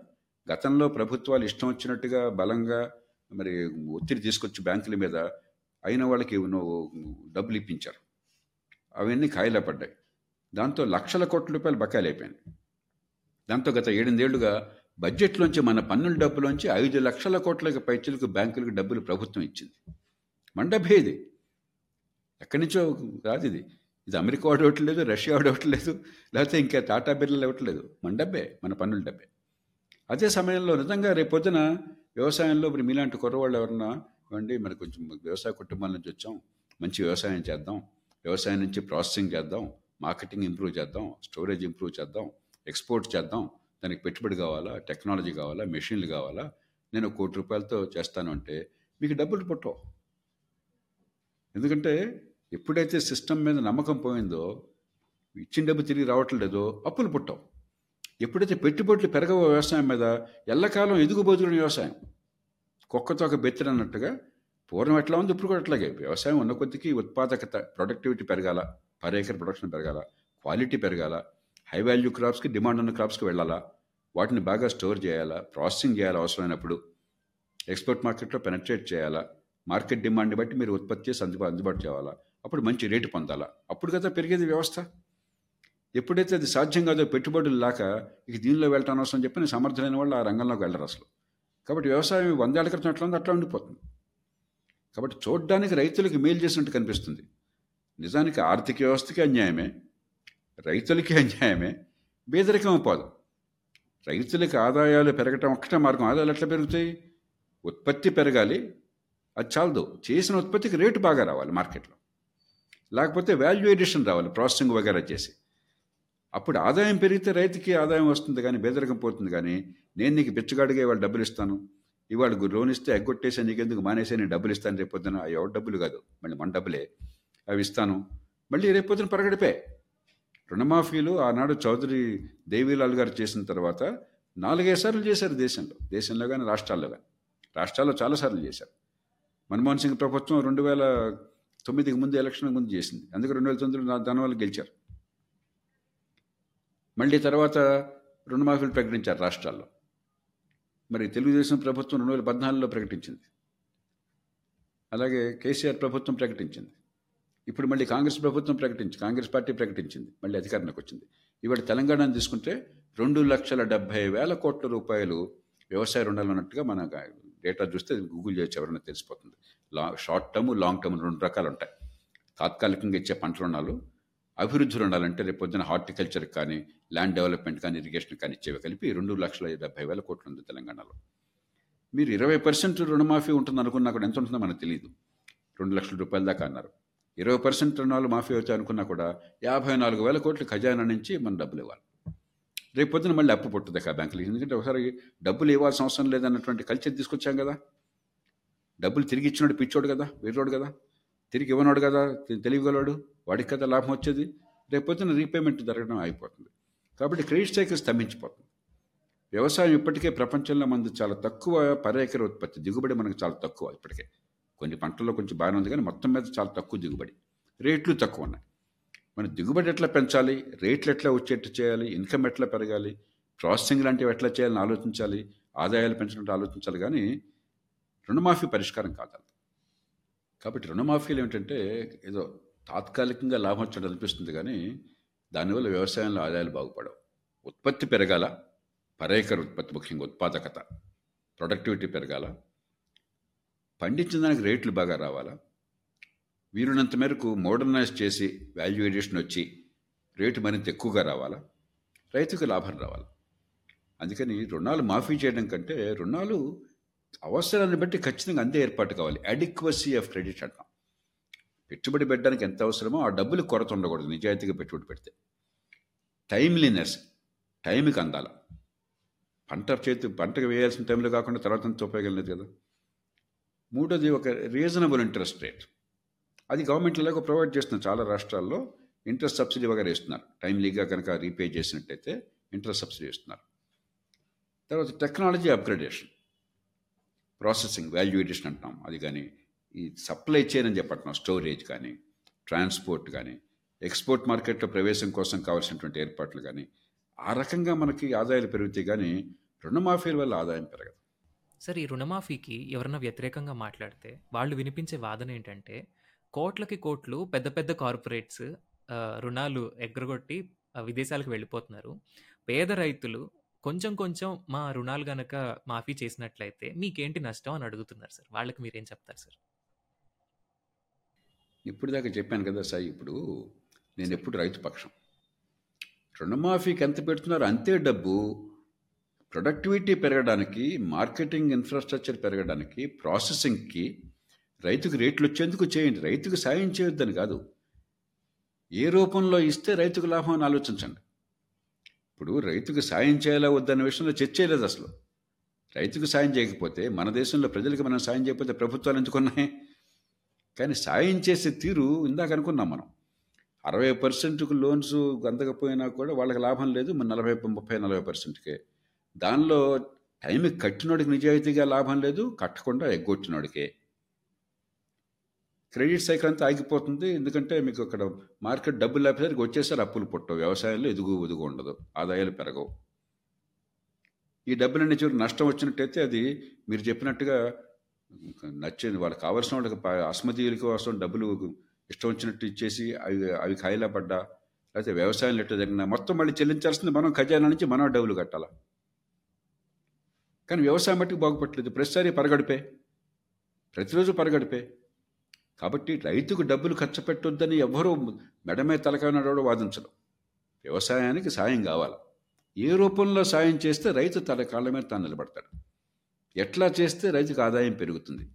గతంలో ప్రభుత్వాలు ఇష్టం వచ్చినట్టుగా బలంగా మరి ఒత్తిడి తీసుకొచ్చి బ్యాంకుల మీద అయిన వాళ్ళకి నువ్వు డబ్బులు ఇప్పించారు. అవన్నీ ఖాయిలా పడ్డాయి. దాంతో లక్షల కోట్ల రూపాయలు బకాయిలు అయిపోయింది దాంతో గత ఏడెనిమిదేళ్ళుగా బడ్జెట్లోంచి మన పన్నుల డబ్బులోంచి ఐదు లక్షల కోట్లకి పైచలకు బ్యాంకులకు డబ్బులు ప్రభుత్వం ఇచ్చింది. మన డబ్బే ఇది. ఎక్కడి నుంచో రాదు ఇది. ఇది అమెరికా వాడు ఇవ్వట్లేదు రష్యా వాడు ఇవ్వట్లేదు లేకపోతే ఇంకా టాటా బిర్లు ఇవ్వట్లేదు మన డబ్బే మన పన్నుల డబ్బే. అదే సమయంలో నిజంగా రేపొద్దున వ్యవసాయంలో ఇప్పుడు మీలాంటి కుర్రవాళ్ళు ఎవరన్నా ఇవ్వండి మరి కొంచెం వ్యవసాయ కుటుంబాల నుంచి వచ్చాం మంచి వ్యవసాయం చేద్దాం వ్యవసాయం నుంచి ప్రాసెసింగ్ చేద్దాం మార్కెటింగ్ ఇంప్రూవ్ చేద్దాం స్టోరేజ్ ఇంప్రూవ్ చేద్దాం ఎక్స్పోర్ట్ చేద్దాం దానికి పెట్టుబడి కావాలా టెక్నాలజీ కావాలా మెషిన్లు కావాలా నేను కోటి రూపాయలతో చేస్తాను అంటే మీకు డబ్బులు పుట్టవు. ఎందుకంటే ఎప్పుడైతే సిస్టమ్ మీద నమ్మకం పోయిందో ఇచ్చిన డబ్బు తిరిగి రావట్లేదో అప్పులు పుట్టవు. ఎప్పుడైతే పెట్టుబడులు పెరగవో వ్యవసాయం మీద ఎల్లకాలం ఎదుగుబోతున్న వ్యవసాయం. కుక్కతో ఒక బెత్తరన్నట్టుగా పూర్వం ఎట్లా ఉంది ఇప్పుడు కూడా అట్లాగే. వ్యవసాయం ఉన్న కొద్దికి ఉత్పాదకత ప్రొడక్టివిటీ పెరగాల పర్ ఏకర్ ప్రొడక్షన్ పెరగాల క్వాలిటీ పెరగాల హై వాల్యూ క్రాప్స్కి డిమాండ్ ఉన్న క్రాప్స్కి వెళ్ళాలా వాటిని బాగా స్టోర్ చేయాలా ప్రాసెసింగ్ చేయాలి అవసరమైనప్పుడు ఎక్స్పోర్ట్ మార్కెట్లో పెనట్రేట్ చేయాలా మార్కెట్ డిమాండ్ని బట్టి మీరు ఉత్పత్తి చేసి అందుబా అందుబాటు చేయాలా అప్పుడు మంచి రేటు పొందాలా. అప్పుడు కదా పెరిగేది వ్యవస్థ. ఎప్పుడైతే అది సాధ్యం కాదో పెట్టుబడులు లాక ఇక దీనిలో వెళ్ళటం అవసరం చెప్పి నేను సమర్థులైన వాళ్ళు ఆ రంగంలోకి వెళ్ళరు అసలు. కాబట్టి వ్యవసాయం వందేళ్ళ క్రితం ఎట్లా ఉందో అట్లా ఉండిపోతుంది. కాబట్టి చూడడానికి రైతులకు మేలు చేసినట్టు కనిపిస్తుంది. నిజానికి ఆర్థిక వ్యవస్థకి అన్యాయమే రైతులకి అన్యాయమే బేదరికం పోదు. రైతులకు ఆదాయాలు పెరగటం ఒక్కటే మార్గం. ఆదాయాలు ఎట్లా పెరుగుతాయి? ఉత్పత్తి పెరగాలి అది చాలదు. చేసిన ఉత్పత్తికి రేటు బాగా రావాలి మార్కెట్లో. లేకపోతే వాల్యూ ఎడిషన్ రావాలి ప్రాసెసింగ్ వగేరా చేసి. అప్పుడు ఆదాయం పెరిగితే రైతుకి ఆదాయం వస్తుంది కానీ బేదరికం పోతుంది కానీ నేను నీకు బిచ్చగాడిగా ఇవాళ డబ్బులు ఇస్తాను. ఇవాళ లోన్ ఇస్తే ఎగ్గొట్టేసే నీకెందుకు? మానేసే నేను డబ్బులు ఇస్తాను రేపొద్దున అవి ఎవరి డబ్బులు కాదు. మళ్ళీ మన డబ్బులే. అవి ఇస్తాను. మళ్ళీ రేపొద్దున పరగడిపే. రుణమాఫీలు ఆనాడు చౌదరి దేవీలాల్ గారు చేసిన తర్వాత నాలుగైదు సార్లు చేశారు దేశంలో. దేశంలో కానీ రాష్ట్రాల్లో కానీ రాష్ట్రాల్లో చాలాసార్లు చేశారు. మన్మోహన్ సింగ్ ప్రభుత్వం రెండు వేల తొమ్మిదికి ముందు ఎలక్షన్ ముందు చేసింది. అందుకే రెండు వేల తొమ్మిదిలో దానివల్ల గెలిచారు. మళ్ళీ తర్వాత రుణమాఫీలు ప్రకటించారు రాష్ట్రాల్లో. మరి తెలుగుదేశం ప్రభుత్వం రెండు వేల పద్నాలుగులో ప్రకటించింది. అలాగే కేసీఆర్ ప్రభుత్వం ప్రకటించింది. ఇప్పుడు మళ్ళీ కాంగ్రెస్ ప్రభుత్వం ప్రకటించి కాంగ్రెస్ పార్టీ ప్రకటించింది. మళ్ళీ అధికారంలోకి వచ్చింది. ఇవాళ తెలంగాణను తీసుకుంటే రెండు లక్షల డెబ్బై వేల కోట్ల రూపాయలు వ్యవసాయ రుణాలు ఉన్నట్టుగా మన డేటా చూస్తే గూగుల్ చేయొచ్చు ఎవరైనా తెలిసిపోతుంది. లా షార్ట్ టర్మ్ లాంగ్ టర్మ్ రెండు రకాలు ఉంటాయి. తాత్కాలికంగా ఇచ్చే పంట రుణాలు అభివృద్ధి ఉండాలంటే రేపు పొద్దున హార్టికల్చర్ కానీ ల్యాండ్ డెవలప్మెంట్ కానీ ఇరిగేషన్ కానీ ఇచ్చేవి కలిపి రెండు లక్షల డెబ్బై వేల కోట్లు ఉంది తెలంగాణలో. మీరు ఇరవై పర్సెంట్ రుణమాఫీ ఉంటుంది అనుకున్నా కూడా ఎంత ఉంటుందో మనకు తెలియదు రెండు లక్షల రూపాయల దాకా అన్నారు. ఇరవై పర్సెంట్ రుణాలు మాఫీ అవుతాయి అనుకున్నా కూడా యాభై నాలుగు వేల కోట్లు ఖజానా నుంచి మనం డబ్బులు ఇవ్వాలి. రేపు పొద్దున మళ్ళీ అప్పు పుట్టుది ఆ బ్యాంకులు. ఎందుకంటే ఒకసారి డబ్బులు ఇవ్వాల్సిన అవసరం లేదన్నటువంటి కల్చర్ తీసుకొచ్చాం కదా. డబ్బులు తిరిగి ఇచ్చినోడు పిచ్చోడు కదా వేరోడు కదా. తిరిగి ఇవ్వనాడు కదా తెలియగలవాడు వాడికి కదా లాభం వచ్చేది. రేపొద్దున రీపేమెంట్ జరగడం అయిపోతుంది. కాబట్టి క్రెడిట్ సైకిల్ స్తంభించిపోతుంది. వ్యవసాయం ఇప్పటికే ప్రపంచంలో మనది చాలా తక్కువ పర్యాకర ఉత్పత్తి దిగుబడి మనకు చాలా తక్కువ ఇప్పటికే. కొన్ని పంటల్లో కొంచెం బాగానే ఉంది కానీ మొత్తం మీద చాలా తక్కువ దిగుబడి. రేట్లు తక్కువ ఉన్నాయి. మన దిగుబడి ఎట్లా పెంచాలి? రేట్లు ఎట్లా వచ్చేట్టు చేయాలి? ఇన్కమ్ ఎట్లా పెరగాలి? ప్రాసెసింగ్ లాంటివి ఎట్లా చేయాలని ఆలోచించాలి? ఆదాయాలు పెంచడం ఆలోచించాలి కానీ రుణమాఫీ పరిష్కారం కాదు కాబట్టి రుణమాఫీలు ఏమిటంటే ఏదో తాత్కాలికంగా లాభం వచ్చినట్టు అనిపిస్తుంది కానీ దానివల్ల వ్యవసాయంలో ఆదాయాలు బాగుపడవు. ఉత్పత్తి పెరగాల పరేకర ఉత్పత్తి ముఖ్యంగా ఉత్పాదకత ప్రొడక్టివిటీ పెరగాల పండించిన దానికి రేట్లు బాగా రావాలా వీరునంత మేరకు మోడర్నైజ్ చేసి వాల్యూ ఎడిషన్ వచ్చి రేటు మరింత ఎక్కువగా రావాలా రైతుకు లాభం రావాలి. అందుకని రుణాలు మాఫీ చేయడం కంటే రుణాలు అవసరాన్ని బట్టి ఖచ్చితంగా అందే ఏర్పాటు కావాలి. అడిక్వసీ ఆఫ్ క్రెడిట్ అంటాం. పెట్టుబడి పెట్టడానికి ఎంత అవసరమో ఆ డబ్బులు కొరత ఉండకూడదు నిజాయితీగా పెట్టుబడి పెడితే. టైమ్లీనెస్ టైంకి అందాల. పంట చేతి పంటకు వేయాల్సిన టైంలో కాకుండా తర్వాత అంత ఉపయోగం లేదు కదా. మూడోది ఒక రీజనబుల్ ఇంట్రెస్ట్ రేట్ అది గవర్నమెంట్ ఎలాగో ప్రొవైడ్ చేస్తున్నారు చాలా రాష్ట్రాల్లో ఇంట్రెస్ట్ సబ్సిడీ వగేరా ఇస్తున్నారు టైమ్లీగా కనుక రీపే చేసినట్టయితే ఇంట్రెస్ట్ సబ్సిడీ ఇస్తున్నారు తర్వాత technology upgradation processing value addition అంటున్నాం అది కానీ ఈ సప్లై చైన్ అని చెప్పంటున్నాం స్టోరేజ్ కానీ ట్రాన్స్పోర్ట్ కానీ ఎక్స్పోర్ట్ మార్కెట్లో ప్రవేశం కోసం కావాల్సినటువంటి ఏర్పాట్లు కానీ ఆ రకంగా మనకి ఆదాయాలు పెరుగుతాయి కానీ రుణమాఫీల వల్ల ఆదాయం పెరగదు. సార్ ఈ రుణమాఫీకి ఎవరన్నా వ్యతిరేకంగా మాట్లాడితే వాళ్ళు వినిపించే వాదన ఏంటంటే కోట్లకి కోట్లు పెద్ద పెద్ద కార్పొరేట్స్ రుణాలు ఎగ్గరగొట్టి విదేశాలకు వెళ్ళిపోతున్నారు. పేద రైతులు కొంచెం కొంచెం మా రుణాలు గనక మాఫీ చేసినట్లయితే మీకేంటి నష్టం అని అడుగుతున్నారు సార్. వాళ్ళకి మీరేం చెప్తారు సార్? ఇప్పుడు దాకా చెప్పాను కదా సాయి ఇప్పుడు నేను ఎప్పుడు రైతు పక్షం. రుణమాఫీకి ఎంత పెడుతున్నారో అంతే డబ్బు. ప్రొడక్టివిటీ పెరగడానికి మార్కెటింగ్ ఇన్ఫ్రాస్ట్రక్చర్ పెరగడానికి ప్రాసెసింగ్కి రైతుకు రేట్లు వచ్చేందుకు చేయండి. రైతుకు సాయం చేయొద్దని కాదు. ఏ రూపంలో ఇస్తే రైతుకు లాభం అని ఆలోచించండి. ఇప్పుడు రైతుకు సాయం చేయాలా వద్దన్న విషయంలో చర్చ లేదు అసలు. రైతుకు సాయం చేయకపోతే మన దేశంలో ప్రజలకు మనం సాయం చేయకపోతే ప్రభుత్వాలు ఎందుకున్నాయి కానీ సాయం చేసే తీరు ఇందాక అనుకున్నాం మనం. అరవై పర్సెంట్కు లోన్స్ అందకపోయినా కూడా వాళ్ళకి లాభం లేదు మన నలభై ముప్పై నలభై పర్సెంట్కే. దానిలో టైంకి కట్టినోడికి నిజాయితీగా లాభం లేదు కట్టకుండా ఎగ్గొట్టినోడికే. క్రెడిట్ సైకిల్ అంతా ఆగిపోతుంది. ఎందుకంటే మీకు అక్కడ మార్కెట్ డబ్బులు లేకపోతే వచ్చేసారి అప్పులు పుట్టవు. వ్యవసాయంలో ఎదుగు ఎదుగు ఉండదు. ఆదాయాలు పెరగవు. ఈ డబ్బులన్నీ చివరికి నష్టం వచ్చినట్టయితే అది మీరు చెప్పినట్టుగా నచ్చింది వాళ్ళకి కావాల్సిన వాళ్ళకి ప- అస్మదీయుల కోసం డబ్బులు ఇష్టం వచ్చినట్టు ఇచ్చేసి అవి అవి ఖాయిలా పడ్డా లేకపోతే వ్యవసాయం ఎట్లా జరిగినా మొత్తం మళ్ళీ చెల్లించాల్సింది మనం ఖజానా నుంచి మనం డబ్బులు కట్టాలా? కానీ వ్యవసాయం మట్టుకు బాగుపట్టలేదు ప్రతిసారి పరగడిపే. ప్రతిరోజు పరగడిపే. కాబట్టి రైతుకు డబ్బులు ఖర్చు పెట్టొద్దని ఎవ్వరూ మెడమే తలకాయనాడు వాదించరు. వ్యవసాయానికి సాయం కావాలి. ఏ రూపంలో సాయం చేస్తే రైతు తన కాళ్ళ మీద తాను నిలబడతాడు. ఎట్లా చేస్తే రైతుకు ఆదాయం పెరుగుతుంది?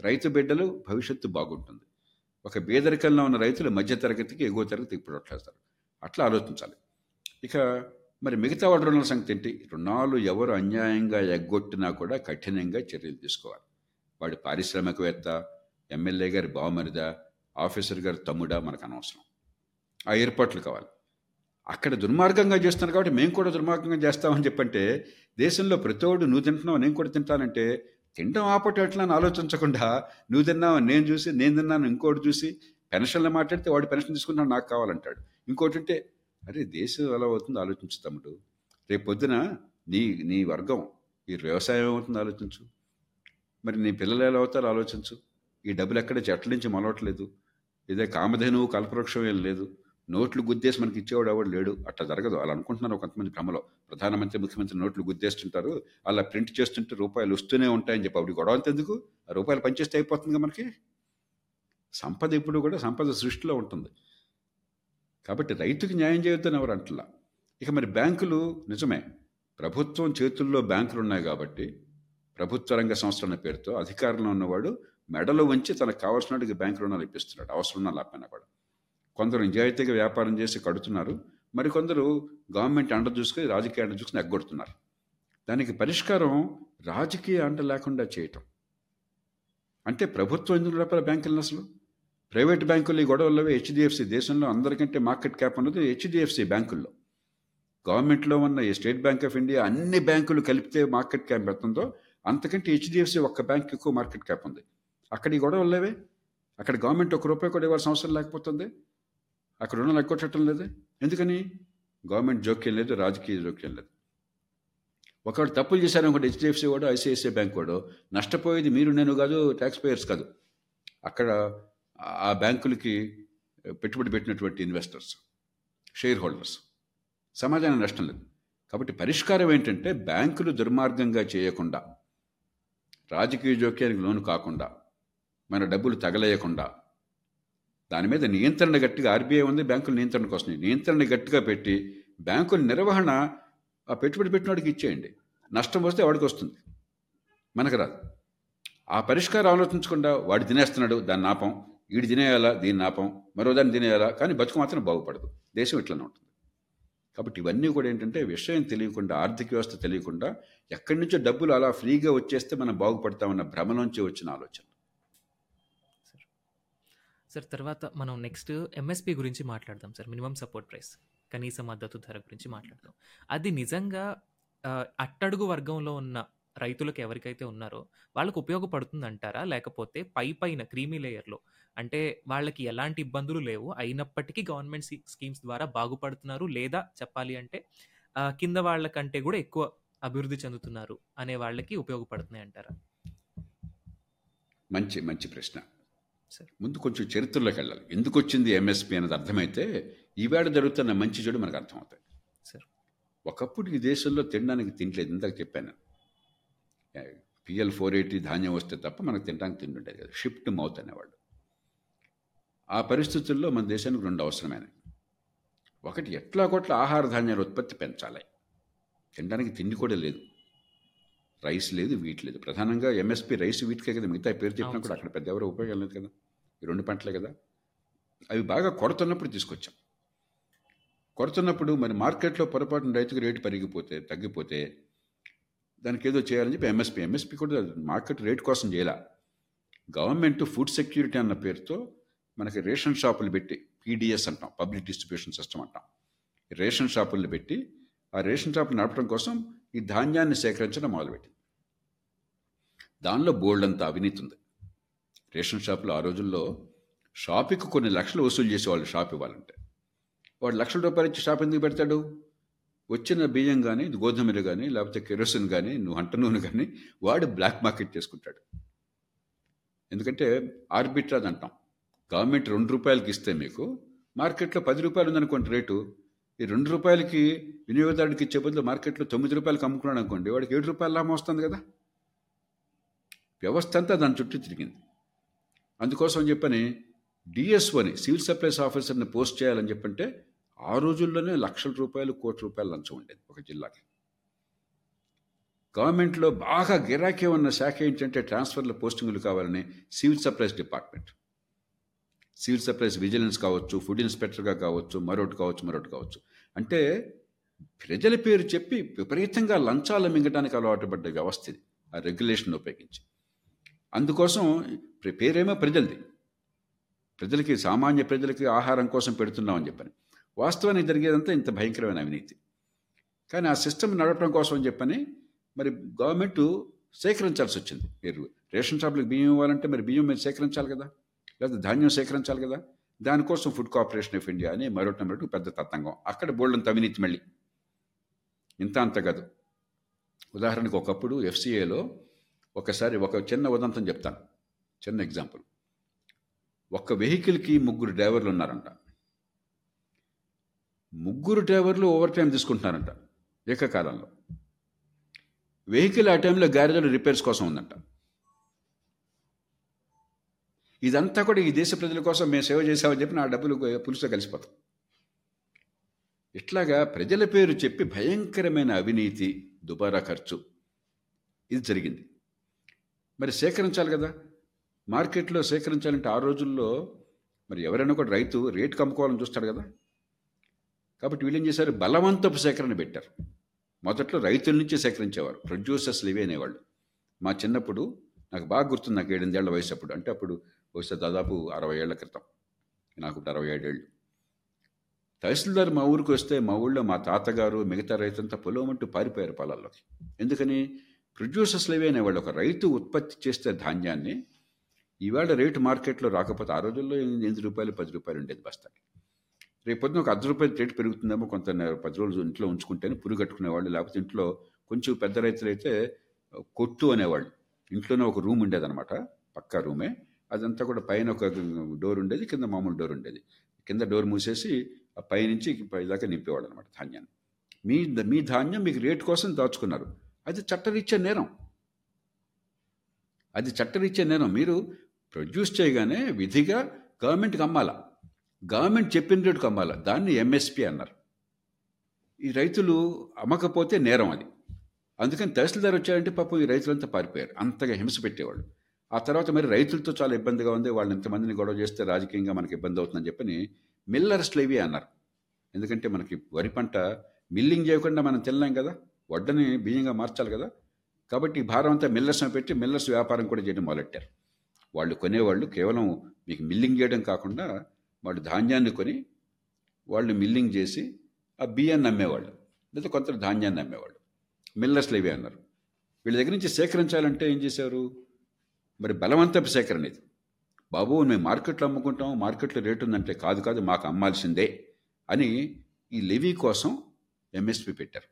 రైతు బిడ్డలు భవిష్యత్తు బాగుంటుంది. ఒక బేదరికంలో ఉన్న రైతులు మధ్యతరగతికి ఎగువ తరగతికి పుట్టేస్తారు అట్లా ఆలోచించాలి. ఇక మరి మిగతా వాడు రుణాల సంగతి ఏంటి? రుణాలు ఎవరు అన్యాయంగా ఎగ్గొట్టినా కూడా కఠినంగా చర్యలు తీసుకోవాలి. వాడి పారిశ్రామికవేత్త ఎమ్మెల్యే గారి బావమరిదా ఆఫీసర్ గారి తమ్ముడా మనకు అనవసరం. ఆ ఏర్పాట్లు కావాలి. అక్కడ దుర్మార్గంగా చేస్తున్నారు కాబట్టి మేము కూడా దుర్మార్గంగా చేస్తామని చెప్పంటే దేశంలో ప్రతోడు నువ్వు తింటున్నావు నేను కూడా తింటానంటే తినడం ఆపటం ఎట్లా అని ఆలోచించకుండా నువ్వు తిన్నావు నేను చూసి నేను తిన్నాను ఇంకోటి చూసి పెన్షన్లు మాట్లాడితే వాడు పెన్షన్ తీసుకున్నాడు నాకు కావాలంటాడు. ఇంకోటి అంటే అరే దేశం ఎలా అవుతుందో ఆలోచించు తమ్ముడు. రేపు పొద్దున నీ నీ వర్గం ఈ వ్యవసాయం ఏమవుతుందో ఆలోచించు. మరి నీ పిల్లలు ఎలా అవుతారో ఆలోచించు. ఈ డబ్బులు ఎక్కడ చెట్ల నుంచి మొలవట్లేదు. ఇదే కామధేనువు కల్పవృక్షం ఏం లేదు. నోట్లు గుద్దేసి మనకి ఇచ్చేవాడు ఎవడు లేడు. అట్లా జరగదు. అలా అనుకుంటున్నారు కొంతమంది భ్రమలో ప్రధానమంత్రి ముఖ్యమంత్రి నోట్లు గుద్దేస్తుంటారు. అలా ప్రింట్ చేస్తుంటే రూపాయలు వస్తూనే ఉంటాయని చెప్పి అప్పుడు గొడవ ఎందుకు ఆ రూపాయలు పనిచేస్తే అయిపోతుంది మనకి? సంపద ఇప్పుడు కూడా సంపద సృష్టిలో ఉంటుంది. కాబట్టి రైతుకి న్యాయం చేయొద్దని ఎవరు అంటలా. ఇక మరి బ్యాంకులు నిజమే. ప్రభుత్వం చేతుల్లో బ్యాంకులు ఉన్నాయి కాబట్టి ప్రభుత్వ రంగ సంస్థ అన్న పేరుతో అధికారంలో ఉన్నవాడు మెడలో ఉంచి తనకు కావాల్సినట్టుగా బ్యాంకు రుణాలు ఇప్పిస్తున్నాడు అవసరం ఉన్నా లేకపోయినా కూడా. కొందరు నిజాయితీగా వ్యాపారం చేసి కడుతున్నారు. మరి కొందరు గవర్నమెంట్ అండ చూసుకొని రాజకీయ అండ చూసుకుని ఎగ్గొడుతున్నారు. దానికి పరిష్కారం రాజకీయ అండ లేకుండా చేయటం. అంటే ప్రభుత్వం ఎందుకు నడపాలి బ్యాంకులను అసలు? ప్రైవేట్ బ్యాంకులు ఈ గొడవల్లో హెచ్డిఎఫ్సి దేశంలో అందరికంటే మార్కెట్ క్యాప్ ఉన్నది హెచ్డిఎఫ్సి బ్యాంకుల్లో. గవర్నమెంట్లో ఉన్న ఈ స్టేట్ బ్యాంక్ ఆఫ్ ఇండియా అన్ని బ్యాంకులు కలిపితే మార్కెట్ క్యాప్ ఎంతుందో అంతకంటే హెచ్డిఎఫ్సి ఒక్క బ్యాంక్ ఎక్కువ మార్కెట్ క్యాప్ ఉంది. అక్కడ ఈ గొడవలు లేవే. అక్కడ గవర్నమెంట్ ఒక రూపాయి కూడా ఇవ్వాల్సిన అవసరం లేకపోతుంది. అక్కడ రుణాలు ఎగ్గొట్టడం లేదు. ఎందుకని? గవర్నమెంట్ జోక్యం లేదు రాజకీయ జోక్యం లేదు. ఒకడు తప్పులు చేశారు ఒకటి హెచ్డిఎఫ్సి వాడు ఐసిఐసిఐ బ్యాంక్ వాడు. నష్టపోయేది మీరు నేను కాదు ట్యాక్స్ పేయర్స్ కాదు. అక్కడ ఆ బ్యాంకులకి పెట్టుబడి పెట్టినటువంటి ఇన్వెస్టర్స్ షేర్ హోల్డర్స్ సమాజానికి నష్టం లేదు. కాబట్టి పరిష్కారం ఏంటంటే బ్యాంకులు దుర్మార్గంగా చేయకుండా రాజకీయ జోక్యానికి లోను కాకుండా మన డబ్బులు తగలేయకుండా. దాని మీద నియంత్రణ గట్టిగా ఆర్బీఐ ఉంది బ్యాంకుల నియంత్రణకు కోసం నియంత్రణ గట్టిగా పెట్టి బ్యాంకుల నిర్వహణ ఆ పెట్టుబడి పెట్టినోడికి ఇచ్చేయండి. నష్టం వస్తే వాడికి వస్తుంది. మనకు రాదు. ఆ పరిష్కారం ఆలోచించకుండా వాడు తినేస్తున్నాడు దాన్ని నాపం. వీడు తినేయాలా దీన్ని నాపం. మరో దాన్ని తినేయాలా కానీ బతుకు మాత్రం బాగుపడదు. దేశం ఇట్లానే ఉంటుంది. కాబట్టి ఇవన్నీ కూడా ఏంటంటే విషయం తెలియకుండా ఆర్థిక వ్యవస్థ తెలియకుండా ఎక్కడి నుంచో డబ్బులు అలా ఫ్రీగా వచ్చేస్తే మనం బాగుపడతామన్న భ్రమలోంచి వచ్చిన ఆలోచన. సార్ తర్వాత మనం నెక్స్ట్ ఎంఎస్పి గురించి మాట్లాడదాం సార్ మినిమం సపోర్ట్ ప్రైస్ కనీస మద్దతు ధర గురించి మాట్లాడదాం అది నిజంగా అట్టడుగు వర్గంలో ఉన్న రైతులకు ఎవరికైతే ఉన్నారో వాళ్ళకి ఉపయోగపడుతుందంటారా? లేకపోతే పై పైన క్రీమీ లేయర్‌లో అంటే వాళ్ళకి ఎలాంటి ఇబ్బందులు లేవు. అయినప్పటికీ గవర్నమెంట్ స్కీమ్స్ ద్వారా బాగుపడుతున్నారు. లేదా చెప్పాలి అంటే కింద వాళ్ళ కంటే ఎక్కువ అభివృద్ధి చెందుతున్నారు అనే వాళ్ళకి ఉపయోగపడుతున్నాయి అంటారా మంచి మంచి ప్రశ్న. సరే. ముందు కొంచెం చరిత్రలోకెళ్ళాలి. ఎందుకొచ్చింది ఎంఎస్‌పీ అనేది అర్థమైతే, ఈవేళ జరుగుతున్న మంచి చెడు మనకు అర్థమవుతాయి. సరే. ఒకప్పుడు ఈ దేశంలో తినడానికి తిండిలేదు. ఇందాక చెప్పాను. పీఎల్ 480 ధాన్యం వస్తే తప్ప మనకు తినడానికి తిండి ఉండేది కాదు. షిప్ టు మౌత్ అనేవాళ్ళు. ఆ పరిస్థితుల్లో మన దేశానికి 2 అవసరమైనయి. ఒకటి ఎట్లాగొట్లా ఆహార ధాన్యాల ఉత్పత్తి పెంచాలి. తినడానికి తిండి కూడా లేదు. రైస్ లేదు, వీట్ లేదు. ప్రధానంగా ఎంఎస్‌పీ రైస్, వీట్‌కే కదా! మిగతా పేరు చెప్పినా కూడా. అక్కడ పెద్ద ఎవరు ఉపయోగం లేదు కదా! ఈ 2 పంటలే కదా! అవి బాగా కొడుతున్నప్పుడు తీసుకొచ్చాం. కొడుతున్నప్పుడు మరి మార్కెట్‌లో పొరపాటున రైతుకు రేటు పెరిగిపోతే, తగ్గిపోతే దానికేదో చేయాలని చెప్పి ఎంఎస్‌పీ. ఎంఎస్‌పీ కూడా మార్కెట్ రేట్ కోసం చేయలా. గవర్నమెంట్ ఫుడ్ సెక్యూరిటీ అన్న పేరుతో మనకి రేషన్ షాపులు పెట్టి పీడీఎస్ అంటాం. పబ్లిక్ డిస్ట్రిబ్యూషన్ సిస్టమ్ అంటాం. రేషన్ షాపులను పెట్టి ఆ రేషన్ షాపులు నడపడం కోసం ఈ ధాన్యాన్ని సేకరించడం మొదలుపెట్టింది. దానిలో బోలెడంత అవినీతి ఉంది. రేషన్ షాపులు ఆ రోజుల్లో షాపుకి కొన్ని లక్షలు వసూలు చేసేవాళ్ళు షాప్ ఇవ్వాలంటే. వాడు లక్షల రూపాయలు ఇచ్చి షాప్ ఎందుకు పెడతాడు? వచ్చిన బియ్యం కానీ, గోధుమలు కానీ, లేకపోతే కెరోసిన్ కానీ, నువ్వు అంట నూనె కానీ వాడు బ్లాక్ మార్కెట్ చేసుకుంటాడు. ఎందుకంటే ఆర్బిట్రాజ్ అంటాం. గవర్నమెంట్ రెండు రూపాయలకి ఇస్తే మీకు మార్కెట్‌లో పది రూపాయలు ఉందనుకోండి రేటు. ఈ రెండు రూపాయలకి వినియోగదారుడికి ఇచ్చే బదులు మార్కెట్‌లో తొమ్మిది రూపాయలకి అమ్ముకున్నాడు అనుకోండి వాడికి ఏడు రూపాయలు లాభం వస్తుంది కదా! వ్యవస్థ అంతా దాని చుట్టూ తిరిగింది. అందుకోసం చెప్పని డిఎస్ఓని సివిల్ సప్లైస్ ఆఫీసర్‌ని పోస్ట్ చేయాలని చెప్పంటే ఆ రోజుల్లోనే లక్షల రూపాయలు, కోటి రూపాయలు లంచం ఉండేది ఒక జిల్లాకి. గవర్నమెంట్‌లో బాగా గిరాకీ ఉన్న శాఖ ఏంటంటే ట్రాన్స్‌ఫర్‌ల పోస్టింగులు కావాలని civil supplies department. Civil supplies vigilance కావచ్చు, ఫుడ్ ఇన్స్‌పెక్టర్‌గా కావచ్చు, మరొకటి కావచ్చు, మరొకటి కావచ్చు. అంటే ప్రజల పేరు చెప్పి విపరీతంగా లంచాలు మింగటానికి అలవాటు పడ్డ వ్యవస్థ ఇది. ఆ రెగ్యులేషన్ ఉపయోగించి. అందుకోసం పేరేమో ప్రజలది. ప్రజలకి సామాన్య ప్రజలకి ఆహారం కోసం పెడుతున్నామని చెప్పని. వాస్తవానికి జరిగేదంతా ఇంత భయంకరమైన అవినీతి. కానీ ఆ సిస్టమ్ నడపడం కోసం అని చెప్పని మరి గవర్నమెంటు సేకరించాల్సి వచ్చింది. మీరు రేషన్ షాపులకు బియ్యం ఇవ్వాలంటే మరి బియ్యం మీరు సేకరించాలి కదా! లేకపోతే ధాన్యం సేకరించాలి కదా! దానికోసం ఫుడ్ కార్పొరేషన్ ఆఫ్ ఇండియా అని మరొకటి మరొకటి పెద్ద తతంగం. అక్కడ బోలెడంత అవినీతి మళ్ళీ. ఇంత అంత కాదు. ఉదాహరణకు ఒకప్పుడు ఎఫ్సిఏలో ఒకసారి ఒక చిన్న ఉదంతం చెప్తాను. చిన్న ఎగ్జాంపుల్. ఒక్క వెహికల్‌కి ముగ్గురు డ్రైవర్లు ఉన్నారంట. ముగ్గురు డ్రైవర్లు ఓవర్ టైం తీసుకుంటున్నారంట ఏకకాలంలో. వెహికల్ ఆ టైంలో గ్యారేజ్‌లో రిపేర్స్ కోసం ఉందంట. ఇదంతా కూడా ఈ దేశ ప్రజల కోసం మేము సేవ చేశామని చెప్పి నా డబ్బులు పులుసులో కలిసిపోతాం ఇట్లాగా ప్రజల పేరు చెప్పి భయంకరమైన అవినీతి, దుబారా ఖర్చు ఇది జరిగింది. మరి సేకరించాలి కదా! మార్కెట్‌లో సేకరించాలంటే ఆ రోజుల్లో మరి ఎవరైనా కూడా రైతు రేటు కమ్ముకోవాలని చూస్తాడు కదా! కాబట్టి వీళ్ళేం చేశారు బలవంతపు సేకరణ పెట్టారు. మొదట్లో రైతుల నుంచి సేకరించేవారు. ప్రొడ్యూసర్స్ ఇవే అనేవాళ్ళు. మా చిన్నప్పుడు నాకు బాగా గుర్తుంది నాకు 8 ఏళ్ళ వయసు అప్పుడు. అంటే అప్పుడు బహుశా దాదాపు 60 ఏళ్ళ క్రితం. నాకు అరవై ఏడేళ్ళు తహసీల్దార్ మా ఊరికి వస్తే మా ఊళ్ళో మా తాతగారు మిగతా రైతంతా పొలమంటూ పారిపోయారు పొలాల్లోకి. ఎందుకని ప్రొడ్యూసర్స్ లివే అనేవాళ్ళు. ఒక రైతు ఉత్పత్తి చేస్తే ధాన్యాన్ని ఈవేళ రేటు మార్కెట్‌లో రాకపోతే ఆ రోజుల్లో ఎనిమిది రూపాయలు పది రూపాయలు ఉండేది బస్తాకి. రేపొద్దున ఒక అర్ధ రూపాయలు రేటు పెరుగుతుందేమో కొంత పది రోజులు ఇంట్లో ఉంచుకుంటేనే పురుగట్టుకునేవాళ్ళు. లేకపోతే ఇంట్లో కొంచెం పెద్ద రైతులైతే కొట్టు అనేవాళ్ళు. ఇంట్లోనే ఒక రూమ్ ఉండేదనమాట. పక్కా రూమే. అదంతా కూడా పైన ఒక డోర్ ఉండేది. కింద మామూలు డోర్ ఉండేది. కింద డోర్ మూసేసి ఆ పైనుంచి పైదాకా అనమాట ధాన్యాన్ని. మీ మీ ధాన్యం మీకు రేటు కోసం దాచుకున్నారు. అది చట్టరీత్యా నేరం. అది చట్టరీత్యా నేరం. మీరు ప్రొడ్యూస్ చేయగానే విధిగా గవర్నమెంట్‌కి అమ్మాలా గవర్నమెంట్ చెప్పిన రేటుకి అమ్మాలా దాన్ని ఎంఎస్పి అన్నారు. ఈ రైతులు అమ్మకపోతే నేరం అది. అందుకని తహసీల్దార్ వచ్చారంటే పాపం ఈ రైతులంతా పారిపోయారు. అంతగా హింస పెట్టేవాళ్ళు. ఆ తర్వాత మరి రైతులతో చాలా ఇబ్బందిగా ఉంది. వాళ్ళు ఇంతమందిని గొడవ చేస్తే రాజకీయంగా మనకి ఇబ్బంది అవుతుందని చెప్పని మిల్లర్స్ లెవీ అన్నారు. ఎందుకంటే మనకి వరి పంట మిల్లింగ్ చేయకుండా మనం తినలేం కదా! వడ్డని బియ్యంగా మార్చాలి కదా! కాబట్టి భారం అంతా మిల్లర్స్ పెట్టి మిల్లర్స్ వ్యాపారం కూడా చేయడం మొదలెట్టారు. వాళ్ళు కొనేవాళ్ళు కేవలం మీకు మిల్లింగ్ చేయడం కాకుండా వాళ్ళు ధాన్యాన్ని కొని వాళ్ళు మిల్లింగ్ చేసి ఆ బియ్యాన్ని అమ్మేవాళ్ళు. లేదా కొంత ధాన్యాన్ని అమ్మేవాళ్ళు. మిల్లర్స్ లెవీ అన్నారు. వీళ్ళ దగ్గర నుంచి సేకరించాలంటే ఏం చేశారు మరి బలవంతపు సేకరణ ఇది. బాబు మేము మార్కెట్లో అమ్ముకుంటాం మార్కెట్లో రేటు ఉందంటే కాదు కాదు మాకు అమ్మాల్సిందే అని ఈ లెవీ కోసం ఎంఎస్పి పెట్టారు.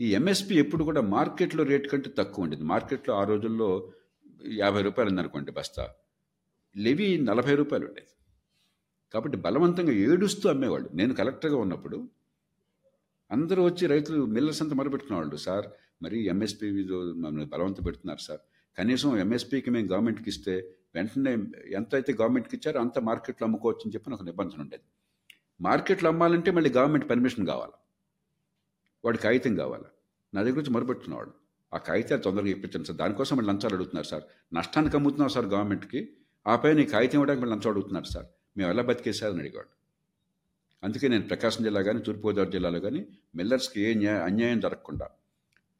ఈ ఎంఎస్పి ఎప్పుడు కూడా మార్కెట్లో రేటు కంటే తక్కువ ఉండేది. మార్కెట్లో ఆ రోజుల్లో యాభై రూపాయలు ఉందనుకోండి బస్తా. లెవీ నలభై రూపాయలు ఉండేది. కాబట్టి బలవంతంగా ఏడుస్తూ అమ్మేవాళ్ళు. నేను కలెక్టర్గా ఉన్నప్పుడు అందరూ వచ్చి రైతులు మిల్లర్స్ అంతా మొదలుపెట్టుకునేవాళ్ళు సార్ మరి ఎంఎస్పీ మమ్మల్ని బలవంతం పెడుతున్నారు సార్. కనీసం ఎంఎస్పీకి మేము గవర్నమెంట్కి ఇస్తే వెంటనే ఎంత అయితే గవర్నమెంట్కి ఇచ్చారో అంత మార్కెట్లో అమ్ముకోవచ్చు అని చెప్పి ఒక నిబంధన ఉండేది. మార్కెట్లో అమ్మాలంటే మళ్ళీ గవర్నమెంట్ పర్మిషన్ కావాలి. వాడి కాగితం కావాలి. నా దగ్గర నుంచి మొదలుపెట్టుకున్నవాడు ఆ కాగితాలు తొందరగా ఇప్పించండి సార్. దానికోసం మళ్ళీ లంచాలు అడుగుతున్నారు సార్. నష్టానికి అమ్ముతున్నాం సార్ గవర్నమెంట్కి. ఆ పైన ఈ కాగితం ఇవ్వడానికి మళ్ళీ లంచం అడుగుతున్నారు సార్. మేము ఎలా బతికేసారని అడిగాడు అందుకే నేను ప్రకాశం జిల్లా కానీ తూర్పుగోదావరి జిల్లాలో కానీ మిల్లర్స్కి ఏ న్యాయ అన్యాయం జరగకుండా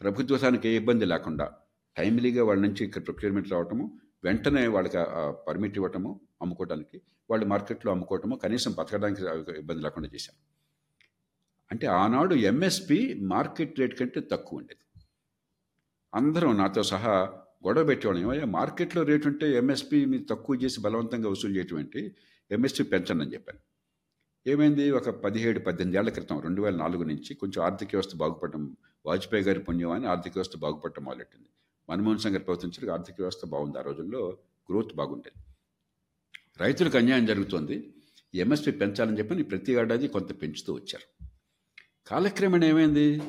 ప్రభుత్వానికి ఏ ఇబ్బంది లేకుండా టైమ్లీగా వాళ్ళ నుంచి ఇక్కడ ప్రొక్యూర్మెంట్ రావటము వెంటనే వాళ్ళకి పర్మిట్ ఇవ్వటము అమ్ముకోవడానికి వాళ్ళు మార్కెట్లో అమ్ముకోవటము కనీసం బతకడానికి ఇబ్బంది లేకుండా చేశాం అంటే ఆనాడు ఎంఎస్పి మార్కెట్ రేట్ కంటే తక్కువ ఉండేది. అందరం నాతో సహా గొడవ పెట్టేవాళ్ళం. ఏమయ్యా మార్కెట్లో రేటు ఉంటే ఎంఎస్పి మీరు తక్కువ చేసి బలవంతంగా వసూలు చేయటం ఎంఎస్పి పెంచండి అని చెప్పాను. ఏమైంది? ఒక పదిహేడు పద్దెనిమిది ఏళ్ళ క్రితం రెండు వేల నాలుగు నుంచి కొంచెం ఆర్థిక వ్యవస్థ బాగుపడటం వాజ్పేయి గారి పుణ్యం అని ఆర్థిక వ్యవస్థ బాగుపడటం మొదలెట్టింది. మన్మోహన్ సింగ్ గారి ప్రభుత్వం ఆర్థిక వ్యవస్థ బాగుంది. ఆ రోజుల్లో గ్రోత్ బాగుండేది. రైతులకు అన్యాయం జరుగుతోంది. ఎంఎస్పి పెంచాలని చెప్పని ప్రతి ఏడాది కొంత పెంచుతూ వచ్చారు. కాలక్రమేణా ఏమైంది?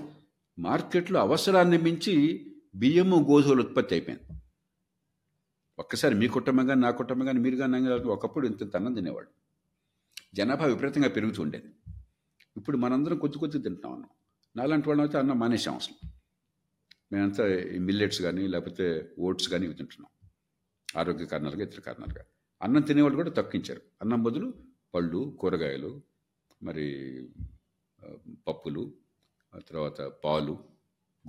మార్కెట్లో అవసరాన్ని మించి బియ్యము గోధుమలు ఉత్పత్తి అయిపోయింది. ఒక్కసారి మీ కుటుంబం కానీ నా కుటుంబం కానీ మీరు కానీ ఒకప్పుడు ఇంత అన్నం తినేవాడు జనాభా విపరీతంగా పెరుగుతూ ఉండేది. ఇప్పుడు మనందరం కొద్ది కొద్ది తింటున్నాం అన్నం. నాలాంటి వాళ్ళం అయితే అన్నం మానేసాం అసలు. మేమంతా ఈ మిల్లెట్స్ కానీ లేకపోతే ఓట్స్ కానీ ఇవి తింటున్నాం. ఆరోగ్య కారణాలుగా ఇతర కారణాలుగా. అన్నం తినేవాళ్ళు కూడా తక్కించారు. అన్నం బదులు పళ్ళు కూరగాయలు మరి పప్పులు తర్వాత పాలు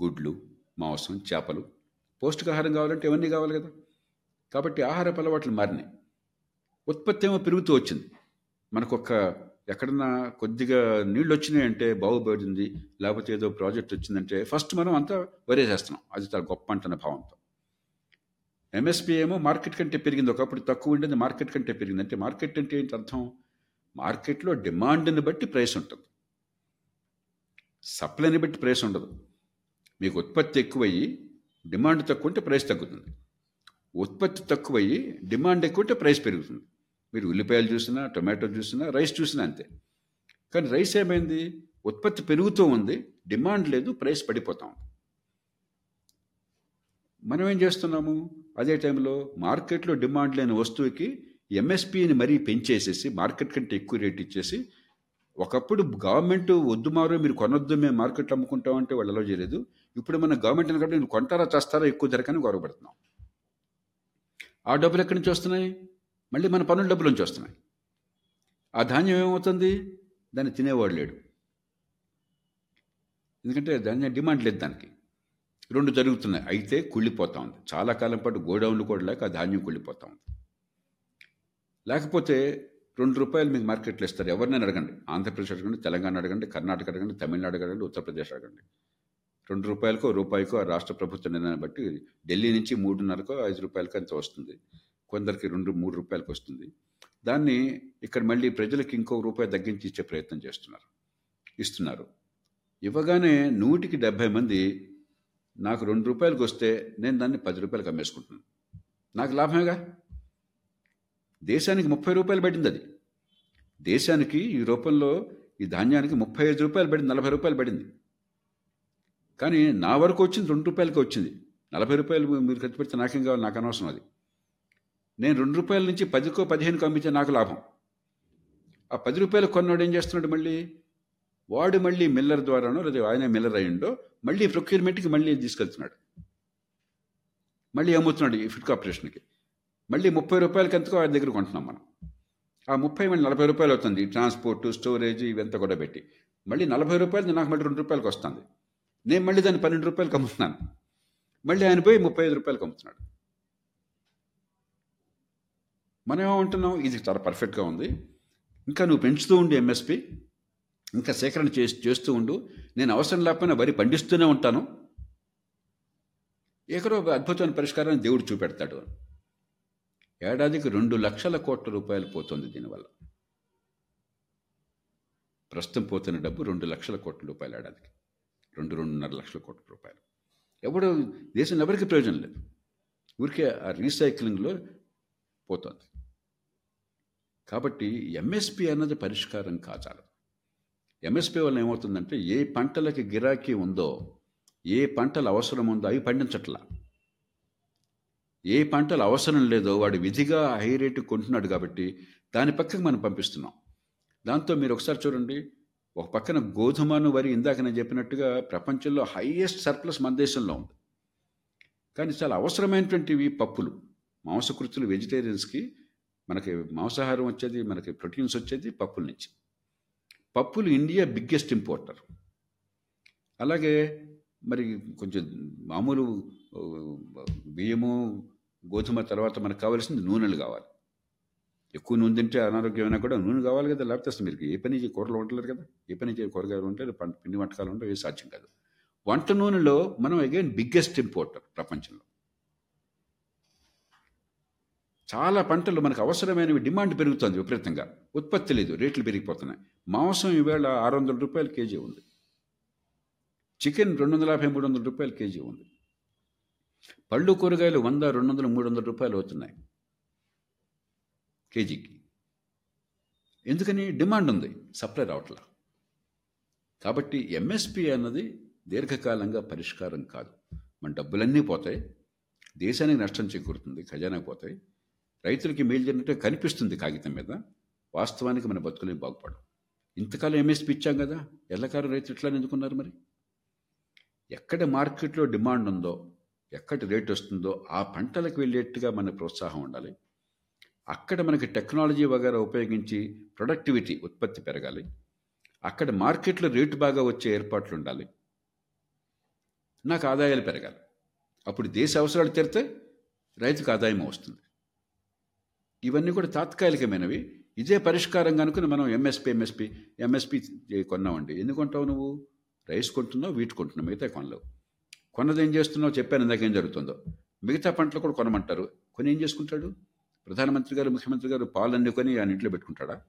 గుడ్లు మాంసం చేపలు. పౌష్టికాహారం కావాలంటే ఇవన్నీ కావాలి కదా. కాబట్టి ఆహారపు అలవాట్లు మారినాయి. ఉత్పత్తి ఏమో పెరుగుతూ వచ్చింది. మనకొక ఎక్కడన్నా కొద్దిగా నీళ్ళు వచ్చినాయంటే బాగుపడింది లేకపోతే ఏదో ప్రాజెక్ట్ వచ్చిందంటే ఫస్ట్ మనం అంతా వరేసేస్తున్నాం. అది చాలా గొప్ప అంటున్న భావంతో. ఎంఎస్పీ ఏమో మార్కెట్ కంటే పెరిగింది. ఒకప్పుడు తక్కువ ఉండేది మార్కెట్ కంటే పెరిగింది. అంటే మార్కెట్ అంటే ఏంటి అర్థం? మార్కెట్లో డిమాండ్ని బట్టి ప్రైస్ ఉంటుంది. సప్లైని బట్టి ప్రైస్ ఉండదు. మీకు ఉత్పత్తి ఎక్కువయ్యి డిమాండ్ తక్కువ ఉంటే ప్రైస్ తగ్గుతుంది. ఉత్పత్తి తక్కువయ్యి డిమాండ్ ఎక్కువ ఉంటే ప్రైస్ పెరుగుతుంది. మీరు ఉల్లిపాయలు చూసినా టొమాటో చూసినా రైస్ చూసినా అంతే. కానీ రైస్ ఏమైంది? ఉత్పత్తి పెరుగుతూ ఉంది డిమాండ్ లేదు ప్రైస్ పడిపోతాం మనం ఏం చేస్తున్నాము? అదే టైంలో మార్కెట్లో డిమాండ్ లేని వస్తువుకి ఎంఎస్పిని మరీ పెంచేసేసి మార్కెట్ కంటే ఎక్కువ రేట్ ఇచ్చేసి ఒకప్పుడు గవర్నమెంట్ వద్దు మారో మీరు కొనొద్దు మేము మార్కెట్లో అమ్ముకుంటామంటే వాళ్ళు అలో చేయలేదు. ఇప్పుడు మన గవర్నమెంట్ అనుకుంటే నేను కొంటారా చేస్తారా ఎక్కువ ధరకని గౌరవపడుతున్నాం. ఆ డబ్బులు ఎక్కడి నుంచి వస్తున్నాయి? మళ్ళీ మన పన్నుల డబ్బులనుంచి వస్తున్నాయి. ఆ ధాన్యం ఏమవుతుంది? దాన్ని తినేవాడు లేడు. ఎందుకంటే ధాన్యం డిమాండ్ లేదు దానికి. రెండు జరుగుతున్నాయి. అయితే కుళ్ళిపోతా ఉంది. చాలా కాలం పాటు గోడౌన్లు కూడా లేక ఆ ధాన్యం కుళ్ళిపోతా ఉంది. లేకపోతే రెండు రూపాయలు మీకు మార్కెట్లో ఇస్తారు. ఎవరినైనా అడగండి. ఆంధ్రప్రదేశ్ అడగండి తెలంగాణ అడగండి కర్ణాటక అడగండి తమిళనాడు అడగండి ఉత్తరప్రదేశ్ అడగండి. రెండు రూపాయలకో రూపాయికో ఆ రాష్ట్ర ప్రభుత్వ నిర్ణయాన్ని బట్టి ఢిల్లీ నుంచి మూడున్నరకో ఐదు రూపాయలకో అంత వస్తుంది. కొందరికి రెండు మూడు రూపాయలకు వస్తుంది. దాన్ని ఇక్కడ మళ్ళీ ప్రజలకు ఇంకో రూపాయి తగ్గించి ఇచ్చే ప్రయత్నం చేస్తున్నారు ఇస్తున్నారు. ఇవ్వగానే నూటికి డెబ్భై మంది నాకు రెండు రూపాయలకు వస్తే నేను దాన్ని పది రూపాయలకు అమ్మేసుకుంటున్నాను. నాకు లాభమేగా? దేశానికి ముప్పై రూపాయలు పడింది అది. దేశానికి ఈ రూపంలో ఈ ధాన్యానికి ముప్పై ఐదు రూపాయలు పడింది నలభై రూపాయలు పడింది. కానీ నా వరకు వచ్చింది రెండు రూపాయలకి వచ్చింది. నలభై రూపాయలు మీరు ఖర్చు పెడితే నాకేం కావాలి? నాకు అనవసరం అది. నేను రెండు రూపాయల నుంచి పదికో పదిహేనుకో అమ్మితే నాకు లాభం. ఆ పది రూపాయలు కొన్నాడు ఏం చేస్తున్నాడు మళ్ళీ? వాడు మళ్ళీ మిల్లర్ ద్వారానో లేదా ఆయన మిల్లర్ అయ్యిండో మళ్ళీ ప్రొక్యూర్మెంట్కి మళ్ళీ తీసుకెళ్తున్నాడు. మళ్ళీ అమ్ముతున్నాడు ఈ ఫుడ్ కార్పొరేషన్కి. మళ్ళీ ముప్పై రూపాయలకి ఎంతకో ఆయన దగ్గర కొంటున్నాం మనం. ఆ ముప్పై మళ్ళీ నలభై రూపాయలు అవుతుంది. ట్రాన్స్పోర్ట్ స్టోరేజ్ ఇవంతా కూడా పెట్టి. మళ్ళీ నలభై రూపాయలు నాకు మళ్ళీ రెండు రూపాయలకి వస్తుంది. నేను మళ్ళీ దాన్ని పన్నెండు రూపాయలకు అమ్ముతున్నాను. మళ్ళీ ఆయన పోయి ముప్పై ఐదు రూపాయలకు అమ్ముతున్నాడు. మనం ఏమంటున్నాం? ఇది చాలా పర్ఫెక్ట్గా ఉంది. ఇంకా నువ్వు పెంచుతూ ఉండు ఎంఎస్పి ఇంకా సేకరణ చేసి చేస్తూ ఉండు. నేను అవసరం లేకపోయినా వరి పండిస్తూనే ఉంటాను. ఎక్కడో ఒక అద్భుతమైన పరిష్కారాన్ని దేవుడు చూపెడతాడు. ఏడాదికి రెండు లక్షల కోట్ల రూపాయలు పోతుంది దీనివల్ల. ప్రస్తుతం పోతున్న డబ్బు రెండు లక్షల కోట్ల రూపాయలు ఏడాదికి. రెండు రెండున్నర లక్షల కోట్ల రూపాయలు. ఎవడు దేశంలో ఎవరికి ప్రయోజనం లేదు. ఊరికే ఆ రీసైక్లింగ్లో పోతుంది. కాబట్టి ఎంఎస్పి అన్నది పరిష్కారం కాచాలి. ఎంఎస్పి వల్ల ఏమవుతుందంటే ఏ పంటలకి గిరాకీ ఉందో ఏ పంటలు అవసరం ఉందో అవి పండించట్లా. ఏ పంటలు అవసరం లేదో వాడు విధిగా హై రేటు కొంటున్నాడు కాబట్టి దాని పక్కకి మనం పంపిస్తున్నాం. దాంతో మీరు ఒకసారి చూడండి. ఒక పక్కన గోధుమను వరి ఇందాక నేను చెప్పినట్టుగా ప్రపంచంలో హైయెస్ట్ సర్ప్లస్ మన దేశంలో ఉంది. కానీ చాలా అవసరమైనటువంటివి పప్పులు మాంసకృతులు వెజిటేరియన్స్కి మనకి మాంసాహారం వచ్చేది మనకి ప్రోటీన్స్ వచ్చేది పప్పుల నుంచి. పప్పులు ఇండియా బిగ్గెస్ట్ ఇంపోర్టర్. అలాగే మరి కొంచెం మామూలు బియ్యము గోధుమ తర్వాత మనకు కావాల్సింది నూనెలు కావాలి. ఎక్కువ నూనె తింటే అనారోగ్యమైనా కూడా నూనె కావాలి కదా లేకపోతే అసలు మీరు ఏ పని కూరలు వంటలేరు కదా. ఏ పని కూరగాయలు ఉంటారు పిండి వంటకాలు ఉంటాయి ఏ సాధ్యం కాదు. వంట నూనెలో మనం అగైన్ బిగ్గెస్ట్ ఇంపోర్టర్ ప్రపంచంలో. చాలా పంటలు మనకు అవసరమైనవి డిమాండ్ పెరుగుతుంది విపరీతంగా. ఉత్పత్తి లేదు రేట్లు పెరిగిపోతున్నాయి. మాంసం ఈవేళ ఆరు వందల రూపాయలు కేజీ ఉంది. చికెన్ రెండు వందల యాభై మూడు వందల రూపాయలు కేజీ ఉంది. పళ్ళు కూరగాయలు వంద రెండు వందలు మూడు వందల రూపాయలు అవుతున్నాయి. కేజీకి. ఎందుకని? డిమాండ్ ఉంది సప్లై రావట్లా. కాబట్టి ఎంఎస్పి అన్నది దీర్ఘకాలంగా పరిష్కారం కాదు. మన డబ్బులన్నీ పోతాయి దేశానికి నష్టం చేకూరుతుంది ఖజానా పోతాయి. రైతులకి మేలు జరిగినట్టు కనిపిస్తుంది కాగితం మీద. వాస్తవానికి మన బతుకులే బాగుపడం ఇంతకాలం ఎంఎస్పి ఇచ్చాం కదా ఎల్లకాలం రైతులు ఇట్లా ఎందుకున్నారు మరి? ఎక్కడ మార్కెట్లో డిమాండ్ ఉందో ఎక్కడ రేట్ వస్తుందో ఆ పంటలకు వెళ్ళేట్టుగా మన ప్రోత్సాహం ఉండాలి. అక్కడ మనకి టెక్నాలజీ వగేరా ఉపయోగించి ప్రొడక్టివిటీ ఉత్పత్తి పెరగాలి. అక్కడ మార్కెట్లో రేటు బాగా వచ్చే ఏర్పాట్లు ఉండాలి. నాకు ఆదాయాలు పెరగాలి. అప్పుడు దేశ అవసరాలు తీరితే రైతుకు ఆదాయం వస్తుంది. ఇవన్నీ కూడా తాత్కాలికమైనవి. ఇదే పరిష్కారం కనుకుని మనం ఎంఎస్పి ఎంఎస్పి ఎంఎస్పి కొన్నామండి. ఎందుకు కొంటావు నువ్వు? రైస్ కొంటున్నావు వీటి కొంటున్నావు మిగతా కొనలేవు. కొన్నది ఏం చేస్తున్నావు? చెప్పాను ఇందాక ఏం జరుగుతుందో. మిగతా పంటలు కూడా కొనమంటారు. కొని ఏం చేసుకుంటాడు? ప్రధానమంత్రి గారు ముఖ్యమంత్రి గారు పాలన్నీ కొని ఆయన ఇంట్లో పెట్టుకుంటాడా?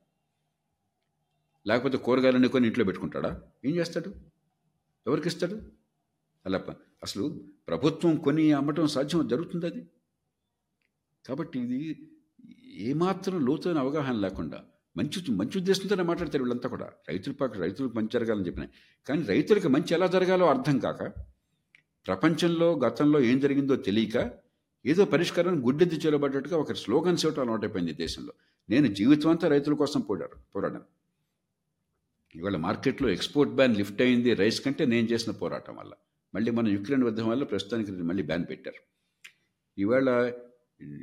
లేకపోతే కూరగాయలన్నీ కొని ఇంట్లో పెట్టుకుంటాడా? ఏం చేస్తాడు? ఎవరికి ఇస్తాడు? అలా అసలు ప్రభుత్వం కొని అమ్మటం సాధ్యం? జరుగుతుంది అది? కాబట్టి ఇది ఏమాత్రం లోతైన అవగాహన లేకుండా మంచి మంచి ఉద్దేశంతోనే మాట్లాడతారు వీళ్ళంతా కూడా. రైతుల పక్క రైతులకు మంచి జరగాలని చెప్పిన. కానీ రైతులకు మంచి ఎలా జరగాలో అర్థం కాక ప్రపంచంలో గతంలో ఏం జరిగిందో తెలియక ఏదో పరిష్కారం గుడ్డెద్దు చేయబడ్డట్టుగా ఒక స్లోగన్స్ ఇవ్వటం అలవాటైపోయింది దేశంలో. నేను జీవితం అంతా రైతుల కోసం పోరాడు పోరాడాను. ఇవాళ మార్కెట్లో ఎక్స్పోర్ట్ బ్యాన్ లిఫ్ట్ అయింది. రైస్ కంటే నేను చేసిన పోరాటం వల్ల. మళ్ళీ మన యుక్రెయిన్ యుద్ధం వల్ల ప్రస్తుతానికి మళ్ళీ బ్యాన్ పెట్టారు. ఇవాళ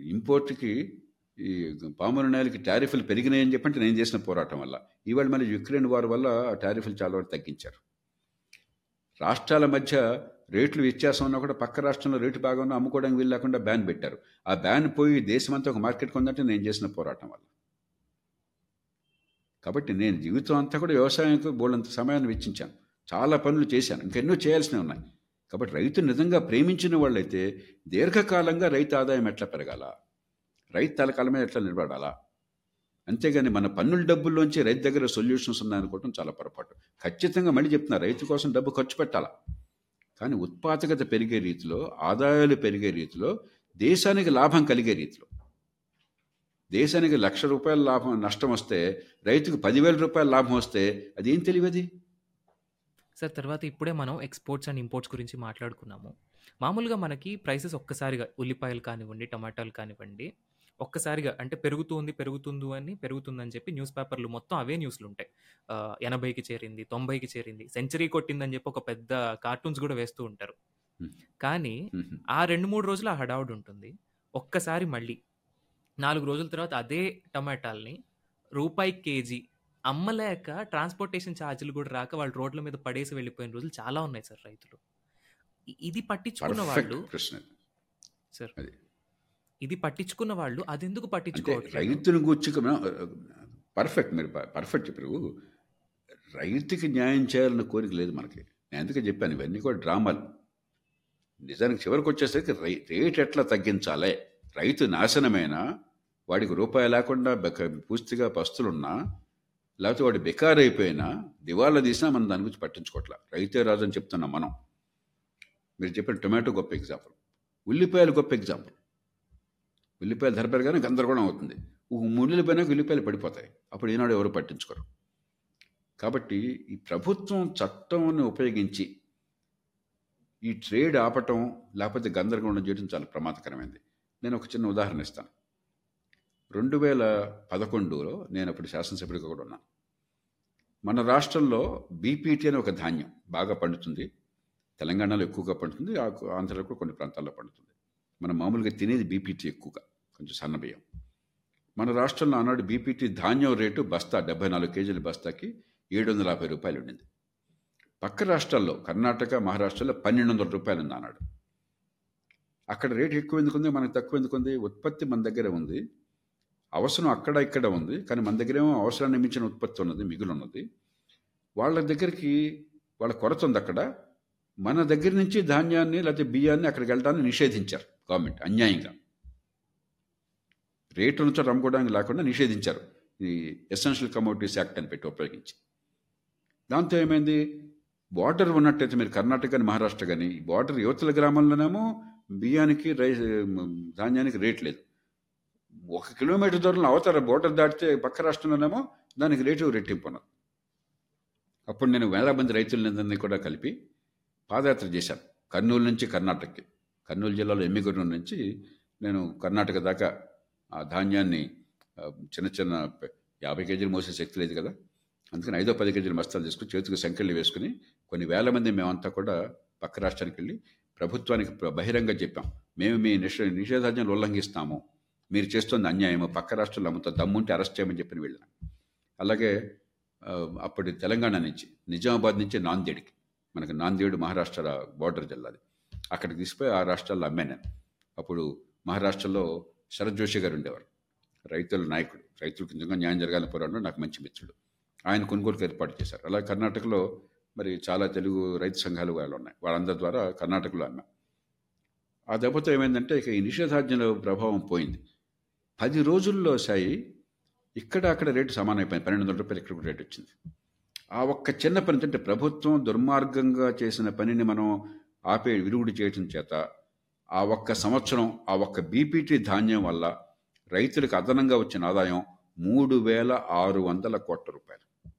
ఇంపోర్ట్కి ఈ పాముల నాయలకి టారిఫ్లు పెరిగినాయని చెప్పంటే నేను చేసిన పోరాటం వల్ల. ఇవాళ మళ్ళీ యుక్రెయిన్ వారి వల్ల ఆ టారిఫ్లు చాలా వరకు తగ్గించారు. రాష్ట్రాల మధ్య రేట్లు వ్యత్యాసం ఉన్నా కూడా పక్క రాష్ట్రంలో రేటు బాగా ఉన్నా అమ్ముకోవడానికి వీలు లేకుండా బ్యాన్ పెట్టారు. ఆ బ్యాన్ పోయి దేశమంతా ఒక మార్కెట్ కొందంటే నేను చేసిన పోరాటం వల్ల. కాబట్టి నేను జీవితం అంతా కూడా వ్యవసాయానికి బోళ్ళంత సమయాన్ని వెచ్చించాను. చాలా పనులు చేశాను. ఇంకెన్నో చేయాల్సినవి ఉన్నాయి. కాబట్టి రైతు నిజంగా ప్రేమించిన వాళ్ళైతే దీర్ఘకాలంగా రైతు ఆదాయం ఎట్లా పెరగాల? రైతు తలకాల మీద ఎట్లా నిలబడాలా? అంతేగాని మన పన్నుల డబ్బుల్లోంచి రైతు దగ్గర సొల్యూషన్స్ ఉన్నాయనుకోవటం చాలా పొరపాటు. ఖచ్చితంగా మళ్ళీ చెప్తున్నా రైతు కోసం డబ్బు ఖర్చు పెట్టాలా? కానీ ఉత్పాదకత పెరిగే రీతిలో ఆదాయాలు పెరిగే రీతిలో దేశానికి లాభం కలిగే రీతిలో. దేశానికి లక్ష రూపాయల లాభం నష్టం వస్తే రైతుకు పదివేల రూపాయల లాభం వస్తే అదేం తెలియదు సార్ తర్వాత ఇప్పుడే మనం ఎక్స్పోర్ట్స్ అండ్ ఇంపోర్ట్స్ గురించి మాట్లాడుకున్నాము. మామూలుగా మనకి ప్రైసెస్ ఒక్కసారిగా ఉల్లిపాయలు కానివ్వండి టమాటాలు కానివ్వండి ఒక్కసారిగా అంటే పెరుగుతుంది పెరుగుతుంది అని పెరుగుతుందని చెప్పి న్యూస్ పేపర్లు మొత్తం అవే న్యూస్లు ఉంటాయి. ఎనభైకి చేరింది తొంభైకి చేరింది సెంచరీ కొట్టిందని చెప్పి ఒక పెద్ద కార్టూన్స్ కూడా వేస్తూ ఉంటారు. కానీ ఆ రెండు మూడు రోజులు ఆ హడావుడి ఉంటుంది. ఒక్కసారి మళ్ళీ నాలుగు రోజుల తర్వాత అదే టమాటాల్ని రూపాయి కేజీ అమ్మలేక ట్రాన్స్పోర్టేషన్ ఛార్జీలు కూడా రాక వాళ్ళు రోడ్ల మీద పడేసి వెళ్ళిపోయిన రోజులు చాలా ఉన్నాయి సార్ రైతులు. ఇది పట్టించుకున్న వాళ్ళు సార్. ఇది పట్టించుకున్న వాళ్ళు అది ఎందుకు అంటే పట్టించుకోవట్లేదు? రైతుని గురించి పర్ఫెక్ట్ మీరు పర్ఫెక్ట్ చెప్పారు రైతుకి న్యాయం చేయాలన్న కోరిక లేదు మనకి. నేను అందుకే చెప్పాను ఇవన్నీ కూడా డ్రామాలు. నిజానికి చివరికి వచ్చేసరికి రై రేట్ ఎట్లా తగ్గించాలి? రైతు నాశనమైన? వాడికి రూపాయి లేకుండా బెక పూర్తిగా పస్తులున్నా లేకపోతే వాడు బెకార్ అయిపోయినా దివాళా తీసినా మనం దాని గురించి పట్టించుకోవట్లే రైతే రాజు అని చెప్తున్నాం మనం. మీరు చెప్పిన టొమాటో గొప్ప ఎగ్జాంపుల్. ఉల్లిపాయలు గొప్ప ఎగ్జాంపుల్. ఉల్లిపాయలు ధర పెరగానే గందరగోళం అవుతుంది. పైన ఉల్లిపాయలు పడిపోతాయి. అప్పుడు ఈనాడు ఎవరు పట్టించుకోరు. కాబట్టి ఈ ప్రభుత్వం చట్టంని ఉపయోగించి ఈ ట్రేడ్ ఆపటం లేకపోతే గందరగోళం చేయడం చాలా ప్రమాదకరమైంది. నేను ఒక చిన్న ఉదాహరణ ఇస్తాను. రెండు వేల పదకొండులో నేను అప్పుడు శాసనసభ్యుడిగా కూడా ఉన్నాను. మన రాష్ట్రంలో బీపీటీ అనే ఒక ధాన్యం బాగా పండుతుంది. తెలంగాణలో ఎక్కువగా పండుతుంది. ఆంధ్రలో కూడా కొన్ని ప్రాంతాల్లో పండుతుంది. మనం మామూలుగా తినేది బీపీటీ ఎక్కువగా. కొంచెం సన్న బియ్యం. మన రాష్ట్రంలో ఆనాడు బీపీటీ ధాన్యం రేటు బస్తా డెబ్బై నాలుగు కేజీల బస్తాకి ఏడు వందల యాభై రూపాయలు ఉండింది పక్క రాష్ట్రాల్లో కర్ణాటక మహారాష్ట్రలో పన్నెండు వందల రూపాయలు ఉంది ఆనాడు. అక్కడ రేటు ఎక్కువ ఎందుకు ఉంది మనకు తక్కువ ఎందుకు ఉంది ఉత్పత్తి మన దగ్గర ఉంది. అవసరం అక్కడ ఇక్కడ ఉంది. కానీ మన దగ్గరేమో అవసరాన్ని మించిన ఉత్పత్తి ఉన్నది మిగులు ఉన్నది వాళ్ళ దగ్గరికి వాళ్ళ కొరత ఉంది అక్కడ. మన దగ్గర నుంచి ధాన్యాన్ని లేకపోతే బియ్యాన్ని అక్కడికి వెళ్ళడాన్ని నిషేధించారు గవర్నమెంట్ అన్యాయంగా. రేటు నుంచి అమ్ముకోవడానికి లేకుండా నిషేధించారు. ఈ ఎసెన్షియల్ కమోడిటీస్ యాక్ట్ అని పెట్టి ఉపయోగించి. దాంతో ఏమైంది? బార్డర్ ఉన్నట్టయితే మీరు కర్ణాటక కానీ మహారాష్ట్ర కానీ బార్డర్ యువతల గ్రామంలోనేమో బియ్యానికి రైస్ ధాన్యానికి రేట్ లేదు. ఒక కిలోమీటర్ దూరంలో అవతల బోర్డర్ దాటితే పక్క రాష్ట్రంలోనేమో దానికి రేటు రెట్టింపు ఉన్నది. అప్పుడు నేను వేల మంది రైతులందరినీ కూడా కలిపి పాదయాత్ర చేశాను. కర్నూలు నుంచి కర్ణాటకకి. కర్నూలు జిల్లాలో ఎమ్మిగూరు నుంచి నేను కర్ణాటక దాకా ఆ ధాన్యాన్ని చిన్న చిన్న యాభై కేజీలు మోసే శక్తి లేదు కదా? అందుకని ఐదో పది కేజీలు బస్తాలు తీసుకుని చేతికి సంఖ్యలు వేసుకుని కొన్ని వేల మంది మేమంతా కూడా పక్క రాష్ట్రానికి వెళ్ళి ప్రభుత్వానికి బహిరంగంగా బహిరంగ చెప్పాం. మేము మీ నిష నిషేధాజ్ఞలు ఉల్లంఘిస్తాము. మీరు చేస్తున్న అన్యాయము. పక్క రాష్ట్రాలు అమ్ముతా దమ్ముంటే అరెస్ట్ చేయమని చెప్పిన వెళ్ళిన. అలాగే అప్పటి తెలంగాణ నుంచి నిజామాబాద్ నుంచి నాందేడికి. మనకి నాందేడు మహారాష్ట్ర బార్డర్ జిల్లాది. అక్కడికి తీసుకుపోయి ఆ రాష్ట్రాల్లో అమ్మాను అప్పుడు మహారాష్ట్రలో శరత్ జోషి గారు ఉండేవారు. రైతుల నాయకుడు. రైతులకు నిజంగా న్యాయం జరగాలని పోరాడు నాకు మంచి మిత్రుడు. ఆయన కొనుగోలుకు ఏర్పాటు చేశారు. అలా కర్ణాటకలో మరి చాలా తెలుగు రైతు సంఘాలు వాళ్ళు ఉన్నాయి. వాళ్ళందరి ద్వారా కర్ణాటకలో అమ్మాం ఆ దెబ్బతో ఏమైందంటే ఇక ఈ నిషేధాజ్ఞల ప్రభావం పోయింది. పది రోజుల్లో సాయి ఇక్కడ అక్కడ రేటు సమానమైపోయింది. పన్నెండు వందల రూపాయలు ఇక్కడ రేటు వచ్చింది. ఆ ఒక్క చిన్న పని అంటే ప్రభుత్వం దుర్మార్గంగా చేసిన పనిని మనం ఆపే విరుగుడు చేయటం చేత ఆ ఒక్క సంవత్సరం ఆ ఒక్క బీపీటీ ధాన్యం వల్ల రైతులకు అదనంగా వచ్చిన ఆదాయం మూడు వేల ఆరు వందల కోట్ల రూపాయలు.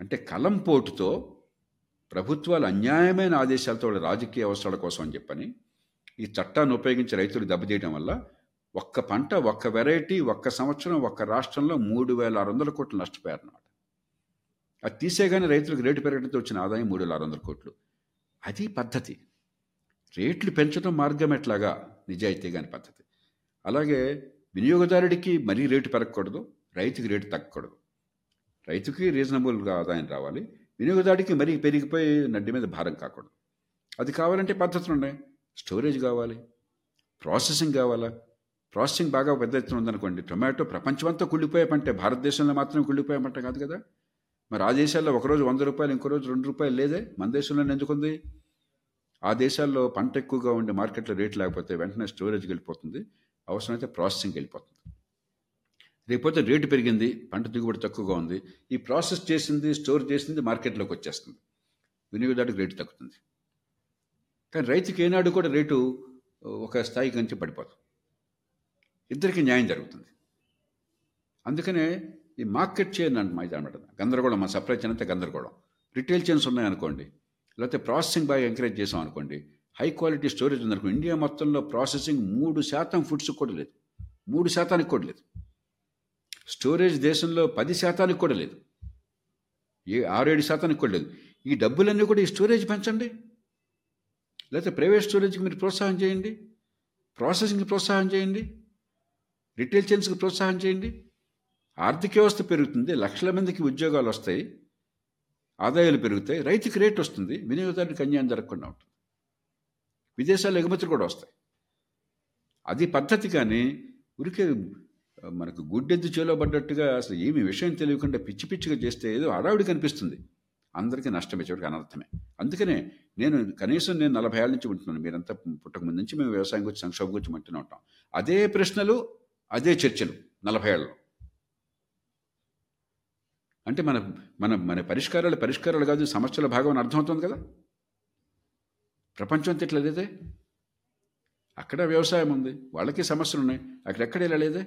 అంటే కలంపోటుతో ప్రభుత్వాలు అన్యాయమైన ఆదేశాలతో రాజకీయ అవసరాల కోసం అని చెప్పని ఈ చట్టాన్ని ఉపయోగించి రైతులు దెబ్బతీయడం వల్ల ఒక్క పంట ఒక్క వెరైటీ ఒక్క సంవత్సరం ఒక్క రాష్ట్రంలో మూడు వేల ఆరు వందల కోట్లు నష్టపోయారన్నమాట. అది తీసేగానే రైతులకు రేటు పెరగడంతో వచ్చిన ఆదాయం మూడు వేల ఆరు వందల కోట్లు. అది పద్ధతి. రేట్లు పెంచడం మార్గం ఎట్లాగా? నిజాయితీ కాని పద్ధతి. అలాగే వినియోగదారుడికి మరీ రేటు పెరగకూడదు రైతుకి రేటు తగ్గకూడదు. రైతుకి రీజనబుల్గా ఆదాయం రావాలి వినియోగదారుడికి మరీ పెరిగిపోయి నడ్డి మీద భారం కాకూడదు. అది కావాలంటే పద్ధతులు ఉన్నాయి. స్టోరేజ్ కావాలి ప్రాసెసింగ్ కావాలా? ప్రాసెసింగ్ బాగా పెద్ద ఎత్తున ఉందనుకోండి టొమాటో ప్రపంచమంతా కుళ్ళిపోయే పంటే భారతదేశంలో మాత్రం కుళ్ళిపోయే పంట కాదు కదా? మరి ఆ దేశాల్లో ఒకరోజు వంద రూపాయలు ఇంకో రోజు రెండు రూపాయలు లేదే? మన దేశంలో ఎందుకుంది? ఆ దేశాల్లో పంట ఎక్కువగా ఉండే మార్కెట్లో రేట్ లేకపోతే వెంటనే స్టోరేజ్కి వెళ్ళిపోతుంది. అవసరమైతే ప్రాసెసింగ్కి వెళ్ళిపోతుంది. లేకపోతే రేటు పెరిగింది పంట దిగుబడి తక్కువగా ఉంది. ఈ ప్రాసెస్ చేసింది స్టోర్ చేసింది మార్కెట్లోకి వచ్చేస్తుంది. వినియోగదారుడికి రేటు తగ్గుతుంది. కానీ రైతుకి ఏనాడు కూడా రేటు ఒక స్థాయి నుంచి పడిపోతుంది. ఇద్దరికి న్యాయం జరుగుతుంది. అందుకనే ఈ మార్కెట్ చైన్ అంట ఇది అనమాట గందరగోళం మా సప్లై చైన్ అంతా గందరగోళం. రిటైల్ చైన్స్ ఉన్నాయనుకోండి లేకపోతే ప్రాసెసింగ్ బాగా ఎంకరేజ్ చేసాం అనుకోండి హై క్వాలిటీ స్టోరేజ్ ఉందనుకో ఇండియా మొత్తంలో ప్రాసెసింగ్ మూడు శాతం ఫుడ్స్ కూడా లేదు. మూడు శాతానికి కూడా లేదు. స్టోరేజ్ దేశంలో పది శాతానికి కూడా లేదు. ఏ ఆరేడు శాతానికి కూడా లేదు. ఈ డబ్బులన్నీ కూడా ఈ స్టోరేజ్ పెంచండి. లేకపోతే ప్రైవేట్ స్టోరేజ్కి మీరు ప్రోత్సాహం చేయండి. ప్రాసెసింగ్కి ప్రోత్సాహం చేయండి. రిటైల్ చైన్స్కి ప్రోత్సాహం చేయండి. ఆర్థిక వ్యవస్థ పెరుగుతుంది. లక్షల మందికి ఉద్యోగాలు వస్తాయి. ఆదాయాలు పెరుగుతాయి రైతుకి రేట్ వస్తుంది వినియోగదారుడికి అన్యాయం జరగకుండా ఉంటుంది. విదేశాల ఎగుమతులు కూడా వస్తాయి. అది పద్ధతి కానీ ఉరికే మనకు గుడ్డెద్దు చేలో పడ్డట్టుగా అసలు ఏమి విషయం తెలియకుండా పిచ్చి పిచ్చిగా చేస్తే ఏదో అడావిడి కనిపిస్తుంది. అందరికీ నష్టమే చివరికి అనర్థమే. అందుకనే నేను కనీసం నేను నలభై ఏళ్ళ నుంచి ఉంటున్నాను. మీరంతా పుట్టకముందు నుంచి మేము వ్యవసాయం గురించి సంక్షోభం గురించి ఉంటాం. అదే ప్రశ్నలు అదే చర్చలు నలభై ఏళ్ళలో. అంటే మన మన మన పరిష్కారాలు పరిష్కారాలు కాదు సమస్యల భాగం అని అర్థమవుతుంది కదా? ప్రపంచం అంతా ఇట్లా లేదే? అక్కడ వ్యవసాయం ఉంది వాళ్ళకి సమస్యలు ఉన్నాయి అక్కడెక్కడ ఇలా లేదే?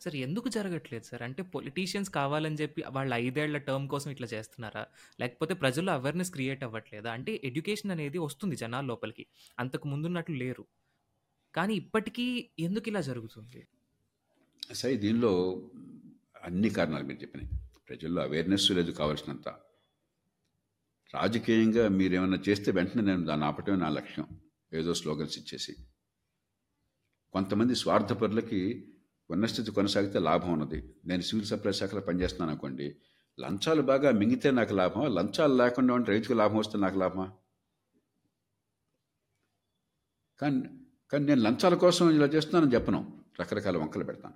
సార్ ఎందుకు జరగట్లేదు సార్? అంటే పొలిటీషియన్స్ కావాలని చెప్పి వాళ్ళ ఐదేళ్ళ టర్మ్ కోసం ఇట్లా చేస్తున్నారా? లేకపోతే ప్రజల్లో అవేర్నెస్ క్రియేట్ అవ్వట్లేదా? అంటే ఎడ్యుకేషన్ అనేది వస్తుంది జనాల లోపలికి అంతకు ముందున్నట్లు లేరు. కానీ ఇప్పటికీ ఎందుకు ఇలా జరుగుతుంది? సరే దీనిలో అన్ని కారణాలు మీరు చెప్పినాయి. ప్రజల్లో అవేర్నెస్ లేదు కావాల్సినంత. రాజకీయంగా మీరేమైనా చేస్తే వెంటనే నేను దాన్ని ఆపటమే నా లక్ష్యం ఏదో స్లోగన్స్ ఇచ్చేసి. కొంతమంది స్వార్థపరులకి ఉన్నస్థితి కొనసాగితే లాభం ఉన్నది. నేను సివిల్ సప్లై శాఖలో పనిచేస్తున్నాను అనుకోండి లంచాలు బాగా మింగితే నాకు లాభమా? లంచాలు లేకుండా ఉంటే రైతుకు లాభం వస్తే నాకు లాభమా? కానీ కానీ నేను లంచాల కోసం ఇలా చేస్తున్నానని చెప్పను. రకరకాల వంకలు పెడతాను.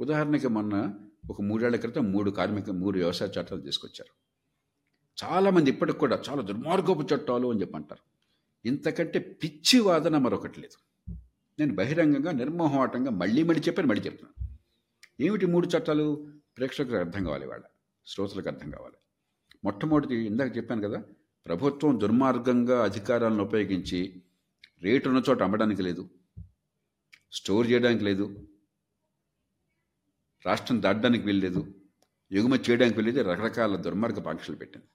ఉదాహరణకి మొన్న ఒక మూడేళ్ళ క్రితం మూడు కార్మిక మూడు వ్యవసాయ చట్టాలు తీసుకొచ్చారు. చాలామంది ఇప్పటికి కూడా చాలా దుర్మార్గపు చట్టాలు అని చెప్పి అంటారు ఇంతకంటే పిచ్చి వాదన మరొకటి లేదు. నేను బహిరంగంగా నిర్మోహమాటంగా మళ్ళీ మళ్ళీ చెప్పాను మళ్ళీ చెప్తున్నాను. ఏమిటి మూడు చట్టాలు? ప్రేక్షకులకు అర్థం కావాలి వాళ్ళ శ్రోతలకు అర్థం కావాలి. మొట్టమొదటి ఇందాక చెప్పాను కదా ప్రభుత్వం దుర్మార్గంగా అధికారాలను ఉపయోగించి రేటు ఉన్న చోట అమ్మడానికి లేదు స్టోర్ చేయడానికి లేదు రాష్ట్రం దాటడానికి వెళ్ళలేదు ఎగుమతి చేయడానికి వెళ్ళేది రకరకాల దుర్మార్గ ఆంక్షలు పెట్టింది.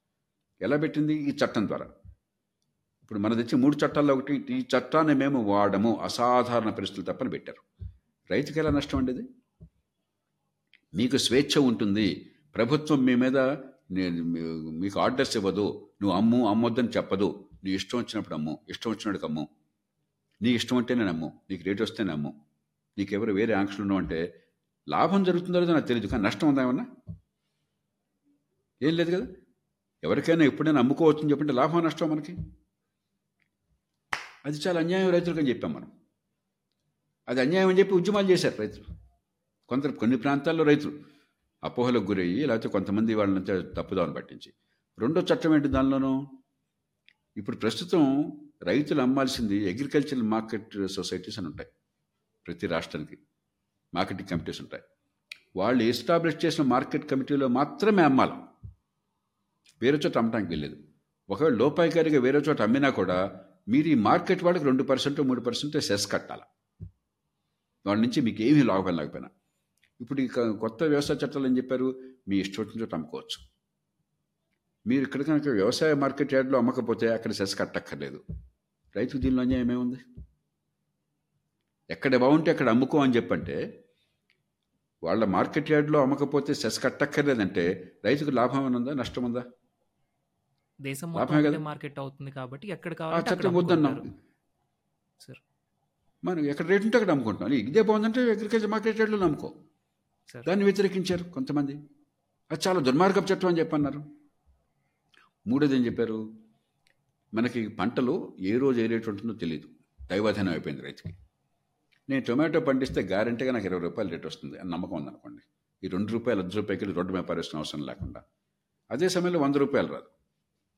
ఎలా పెట్టింది? ఈ చట్టం ద్వారా. ఇప్పుడు మన తెచ్చి మూడు చట్టాల్లో ఒకటి ఈ చట్టాన్ని మేము వాడము. అసాధారణ పరిస్థితులు తప్పని పెట్టారు. రైతుకి ఎలా నష్టం అండి ఇది? మీకు స్వేచ్ఛ ఉంటుంది. ప్రభుత్వం మీ మీద మీకు ఆర్డర్స్ ఇవ్వదు. నువ్వు అమ్ము అమ్మొద్దని చెప్పదు. నీ ఇష్టం వచ్చినప్పుడు అమ్ము. ఇష్టం వచ్చినప్పుడు అమ్ము. నీ ఇష్టం ఉంటేనే నమ్ము. నీకు రేట్ వస్తేనే అమ్ము నీకెవరు వేరే ఆంక్షలు ఉన్నావు అంటే లాభం జరుగుతుందో లేదో నాకు తెలియదు కానీ నష్టం ఉందా ఏమన్నా? ఏం లేదు కదా. ఎవరికైనా ఎప్పుడైనా అమ్ముకోవచ్చని చెప్పంటే లాభం నష్టం మనకి? అది చాలా అన్యాయం రైతులకు అని చెప్పాం మనం. అది అన్యాయం అని చెప్పి ఉద్యమాలు చేశారు రైతులు. కొంత కొన్ని ప్రాంతాల్లో రైతులు అపోహలకు గురయ్యి లేకపోతే కొంతమంది వాళ్ళని తప్పుదావని పట్టించి. రెండో చట్టం ఏంటి దానిలోనూ? ఇప్పుడు ప్రస్తుతం రైతులు అమ్మాల్సింది అగ్రికల్చరల్ మార్కెట్ సొసైటీస్ అని ఉంటాయి ప్రతి రాష్ట్రానికి. మార్కెటింగ్ కమిటీస్ ఉంటాయి. వాళ్ళు ఎస్టాబ్లిష్ చేసిన మార్కెట్ కమిటీలో మాత్రమే అమ్మాలి. వేరే చోట అమ్మటానికి వెళ్ళలేదు ఒకవేళ లోపాయికారిగా వేరే చోట అమ్మినా కూడా మీరు ఈ మార్కెట్ వాళ్ళకి రెండు పర్సెంట్ మూడు పర్సెంట్ సెస్ కట్టాలి. వాళ్ళ నుంచి మీకు ఏమీ లాభం లేకపోయినా. ఇప్పుడు ఈ కొత్త వ్యవసాయ చట్టాలు ఏం చెప్పారు? మీ ఇష్టం చోట అమ్ముకోవచ్చు. మీరు ఇక్కడ కనుక వ్యవసాయ మార్కెట్ యార్డ్లో అమ్మకపోతే అక్కడ సెస్ కట్టక్కర్లేదు. రైతు దీనిలో అన్యాయం ఏముంది? ఎక్కడ బాగుంటే అక్కడ అమ్ముకో అని చెప్పంటే వాళ్ళ మార్కెట్ యార్డ్లో అమ్మకపోతే సెస్ కట్టక్కర్లేదంటే రైతుకు లాభం ఏమైనా ఉందా? నష్టం ఉందా? దేశం మార్కెట్ అవుతుంది కాబట్టి ఎక్కడ చట్టం వద్దన్నాం. మనం ఎక్కడ రేటు ఉంటే అక్కడ అమ్ముకుంటున్నాం. ఇదే బాగుందంటే అగ్రికల్చర్ మార్కెట్ యార్డ్లో అమ్ముకో సార్ దాన్ని వ్యతిరేకించారు కొంతమంది. అది చాలా దుర్మార్గపు చట్టం అని చెప్పన్నారు. మూడోది ఏం చెప్పారు? మనకి పంటలు ఏ రోజు ఏ రేటు ఉంటుందో తెలియదు దైవాధీనం అయిపోయింది రైతుకి. నేను టొమాటో పండిస్తే గ్యారంటీగా నాకు ఇరవై రూపాయలు రేట్ వస్తుంది అని నమ్మకం ఉందనుకోండి. ఈ రెండు రూపాయలు అర్ధ రూపాయలకి రోడ్డు మీద అవసరం లేకుండా. అదే సమయంలో వంద రూపాయలు రాదు.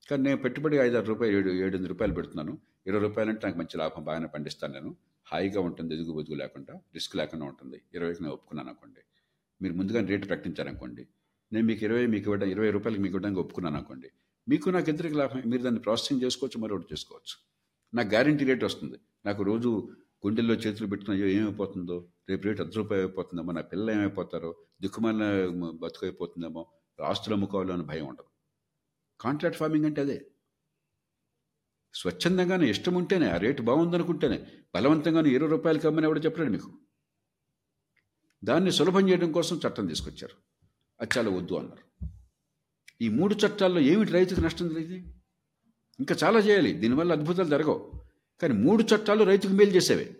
కానీ నేను పెట్టుబడి ఐదు ఆరు రూపాయలు ఏడు ఏడు ఎనిమిది రూపాయలు పెడుతున్నాను. ఇరవై రూపాయలు అంటే నాకు మంచి లాభం బాగానే పండిస్తాను నేను. హాయిగా ఉంటుంది ఎదుగు బొదుగు లేకుండా రిస్క్ లేకుండా ఉంటుంది. ఇరవైకి నేను ఒప్పుకున్నాను అనుకోండి. మీరు ముందుగా రేటు ప్రకటించారనుకోండి. నేను మీకు ఇరవై మీకు ఇవ్వడం ఇరవై రూపాయలకి మీకు ఇవ్వడానికి ఒప్పుకున్నాను అనుకోండి. మీకు నాకు ఇద్దరికి లాభం? మీరు దాన్ని ప్రాసెసింగ్ చేసుకోవచ్చు మరొకటి చేసుకోవచ్చు. నాకు గ్యారంటీ రేట్ వస్తుంది. నాకు రోజు గుండెల్లో చేతులు పెట్టిన అయ్యో ఏమైపోతుందో? రేపు రేటు అర్ధ రూపాయలు అయిపోతుందేమో? నా పిల్లలు ఏమైపోతారో? దిక్కుమాల బతుకైపోతుందేమో అయిపోతుందేమో? ఆస్తులు అని భయం ఉండదు. కాంట్రాక్ట్ ఫార్మింగ్ అంటే అదే. స్వచ్ఛందంగానే ఇష్టం ఉంటేనే ఆ రేటు బాగుందనుకుంటేనే బలవంతంగానే ఇరవై రూపాయలకి అమ్మని ఎవడో చెప్పలేడు మీకు? దాన్ని సులభం చేయడం కోసం చట్టం తీసుకొచ్చారు. అది చాలా వద్దు అన్నారు. ఈ మూడు చట్టాల్లో ఏమిటి రైతుకు నష్టం జరిగింది? ఇంకా చాలా చేయాలి. దీనివల్ల అద్భుతాలు జరగవు. కానీ మూడు చట్టాలు రైతుకు మేలు చేసేవే.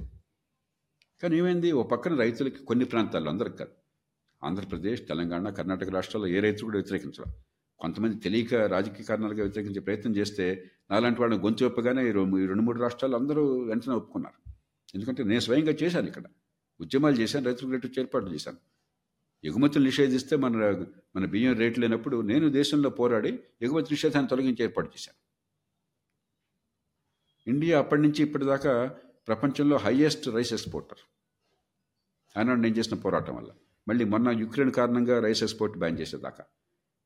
కానీ ఏమైంది? ఓ పక్కన రైతులకి కొన్ని ప్రాంతాల్లో అందరికి కాదు. ఆంధ్రప్రదేశ్ తెలంగాణ కర్ణాటక రాష్ట్రాల్లో ఏ రైతు కూడా వ్యతిరేకించడం కొంతమంది తెలియక రాజకీయ కారణాలుగా వ్యతిరేకించే ప్రయత్నం చేస్తే నాలాంటి వాళ్ళని గొంతు ఒప్పగానే ఈ రెండు ఈ రెండు మూడు రాష్ట్రాలు అందరూ వెంటనే ఒప్పుకున్నారు. ఎందుకంటే నేను స్వయంగా చేశాను ఇక్కడ. ఉద్యమాలు చేశాను రైతులకు రేటు ఏర్పాటు చేశాను. ఎగుమతులు నిషేధిస్తే మన మన బియ్యం రేటు లేనప్పుడు నేను దేశంలో పోరాడి ఎగుమతి నిషేధాన్ని తొలగించి ఏర్పాటు చేశాను. ఇండియా అప్పటి నుంచి ఇప్పటిదాకా ప్రపంచంలో హయ్యెస్ట్ రైస్ ఎక్స్పోర్టర్. ఆనాడు నేను చేసిన పోరాటం వల్ల. మళ్ళీ మొన్న యుక్రెయిన్ కారణంగా రైస్ ఎక్స్పోర్ట్ బ్యాన్ చేసేదాకా.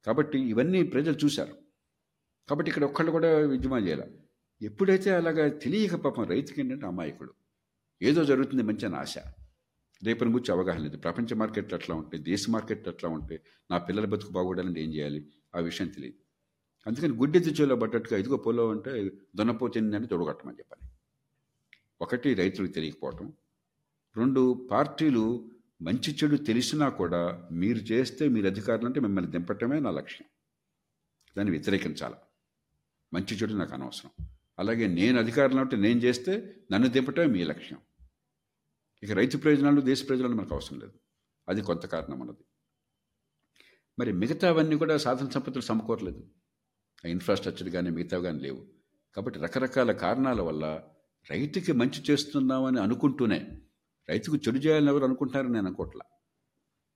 కాబట్టి ఇవన్నీ ప్రజలు చూశారు. కాబట్టి ఇక్కడ ఒక్కళ్ళు కూడా విద్యమా చేయాలి. ఎప్పుడైతే అలాగా తెలియక పాపం రైతుకి ఏంటంటే అమాయకుడు. ఏదో జరుగుతుంది మంచి అని ఆశ. రేపటి గురించి అవగాహన లేదు. ప్రపంచ మార్కెట్లు అట్లా ఉంటాయి దేశ మార్కెట్లు అట్లా ఉంటాయి నా పిల్లల బతుకు బాగోడాలంటే ఏం చేయాలి? ఆ విషయం తెలియదు. అందుకని గుడ్డెత్తి చేలో పడ్డట్టుగా ఇదిగో పొలం అంటే దున్నపోతుంది అని తొడగొట్టమని చెప్పాలి. ఒకటి రైతులకు తెలియకపోవటం. రెండు పార్టీలు మంచి చెడు తెలిసినా కూడా మీరు చేస్తే మీరు అధికారులు అంటే మిమ్మల్ని దింపటమే నా లక్ష్యం. దాన్ని వ్యతిరేకించాలి. మంచి చెడు నాకు అనవసరం. అలాగే నేను అధికారులు అంటే నేను చేస్తే నన్ను దింపటమే మీ లక్ష్యం. ఇక రైతు ప్రయోజనాలు దేశ ప్రయోజనాలు మనకు అవసరం లేదు. అది కొంత కారణం అన్నది. మరి మిగతావన్నీ కూడా సాధన సంపత్తులు సమకూరలేదు. ఇన్ఫ్రాస్ట్రక్చర్ కానీ మిగతావి కానీ లేవు. కాబట్టి రకరకాల కారణాల వల్ల రైతుకి మంచి చేస్తున్నామని అనుకుంటూనే రైతుకు చెడు చేయాలని ఎవరు అనుకుంటారని నేను అనుకోవట్లా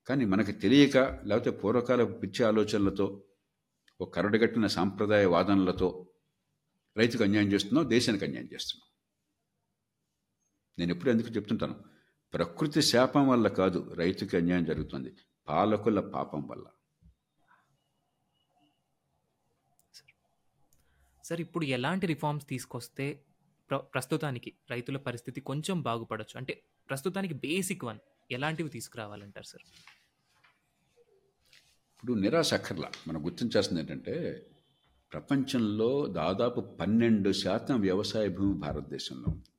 కానీ మనకు తెలియక లేకపోతే పూర్వకాల పిచ్చి ఆలోచనలతో ఒక కరడుగట్టిన సాంప్రదాయ వాదనలతో రైతుకు అన్యాయం చేస్తున్నాం దేశానికి అన్యాయం చేస్తున్నాం. నేను ఎప్పుడు ఎందుకు చెప్తుంటాను? ప్రకృతి శాపం వల్ల కాదు రైతుకి అన్యాయం జరుగుతుంది. పాలకుల పాపం వల్ల. సార్ ఇప్పుడు ఎలాంటి రిఫార్మ్స్ తీసుకొస్తే ప్ర ప్రస్తుతానికి రైతుల పరిస్థితి కొంచెం బాగుపడొచ్చు? అంటే ప్రస్తుతానికి బేసిక్ వన్ ఎలాంటివి తీసుకురావాలంటారు సార్? ఇప్పుడు నిరాశ అక్కర్లా. మనం గుర్తించాల్సింది ఏంటంటే ప్రపంచంలో దాదాపు పన్నెండు శాతం వ్యవసాయ భూమి భారతదేశంలో ఉంది.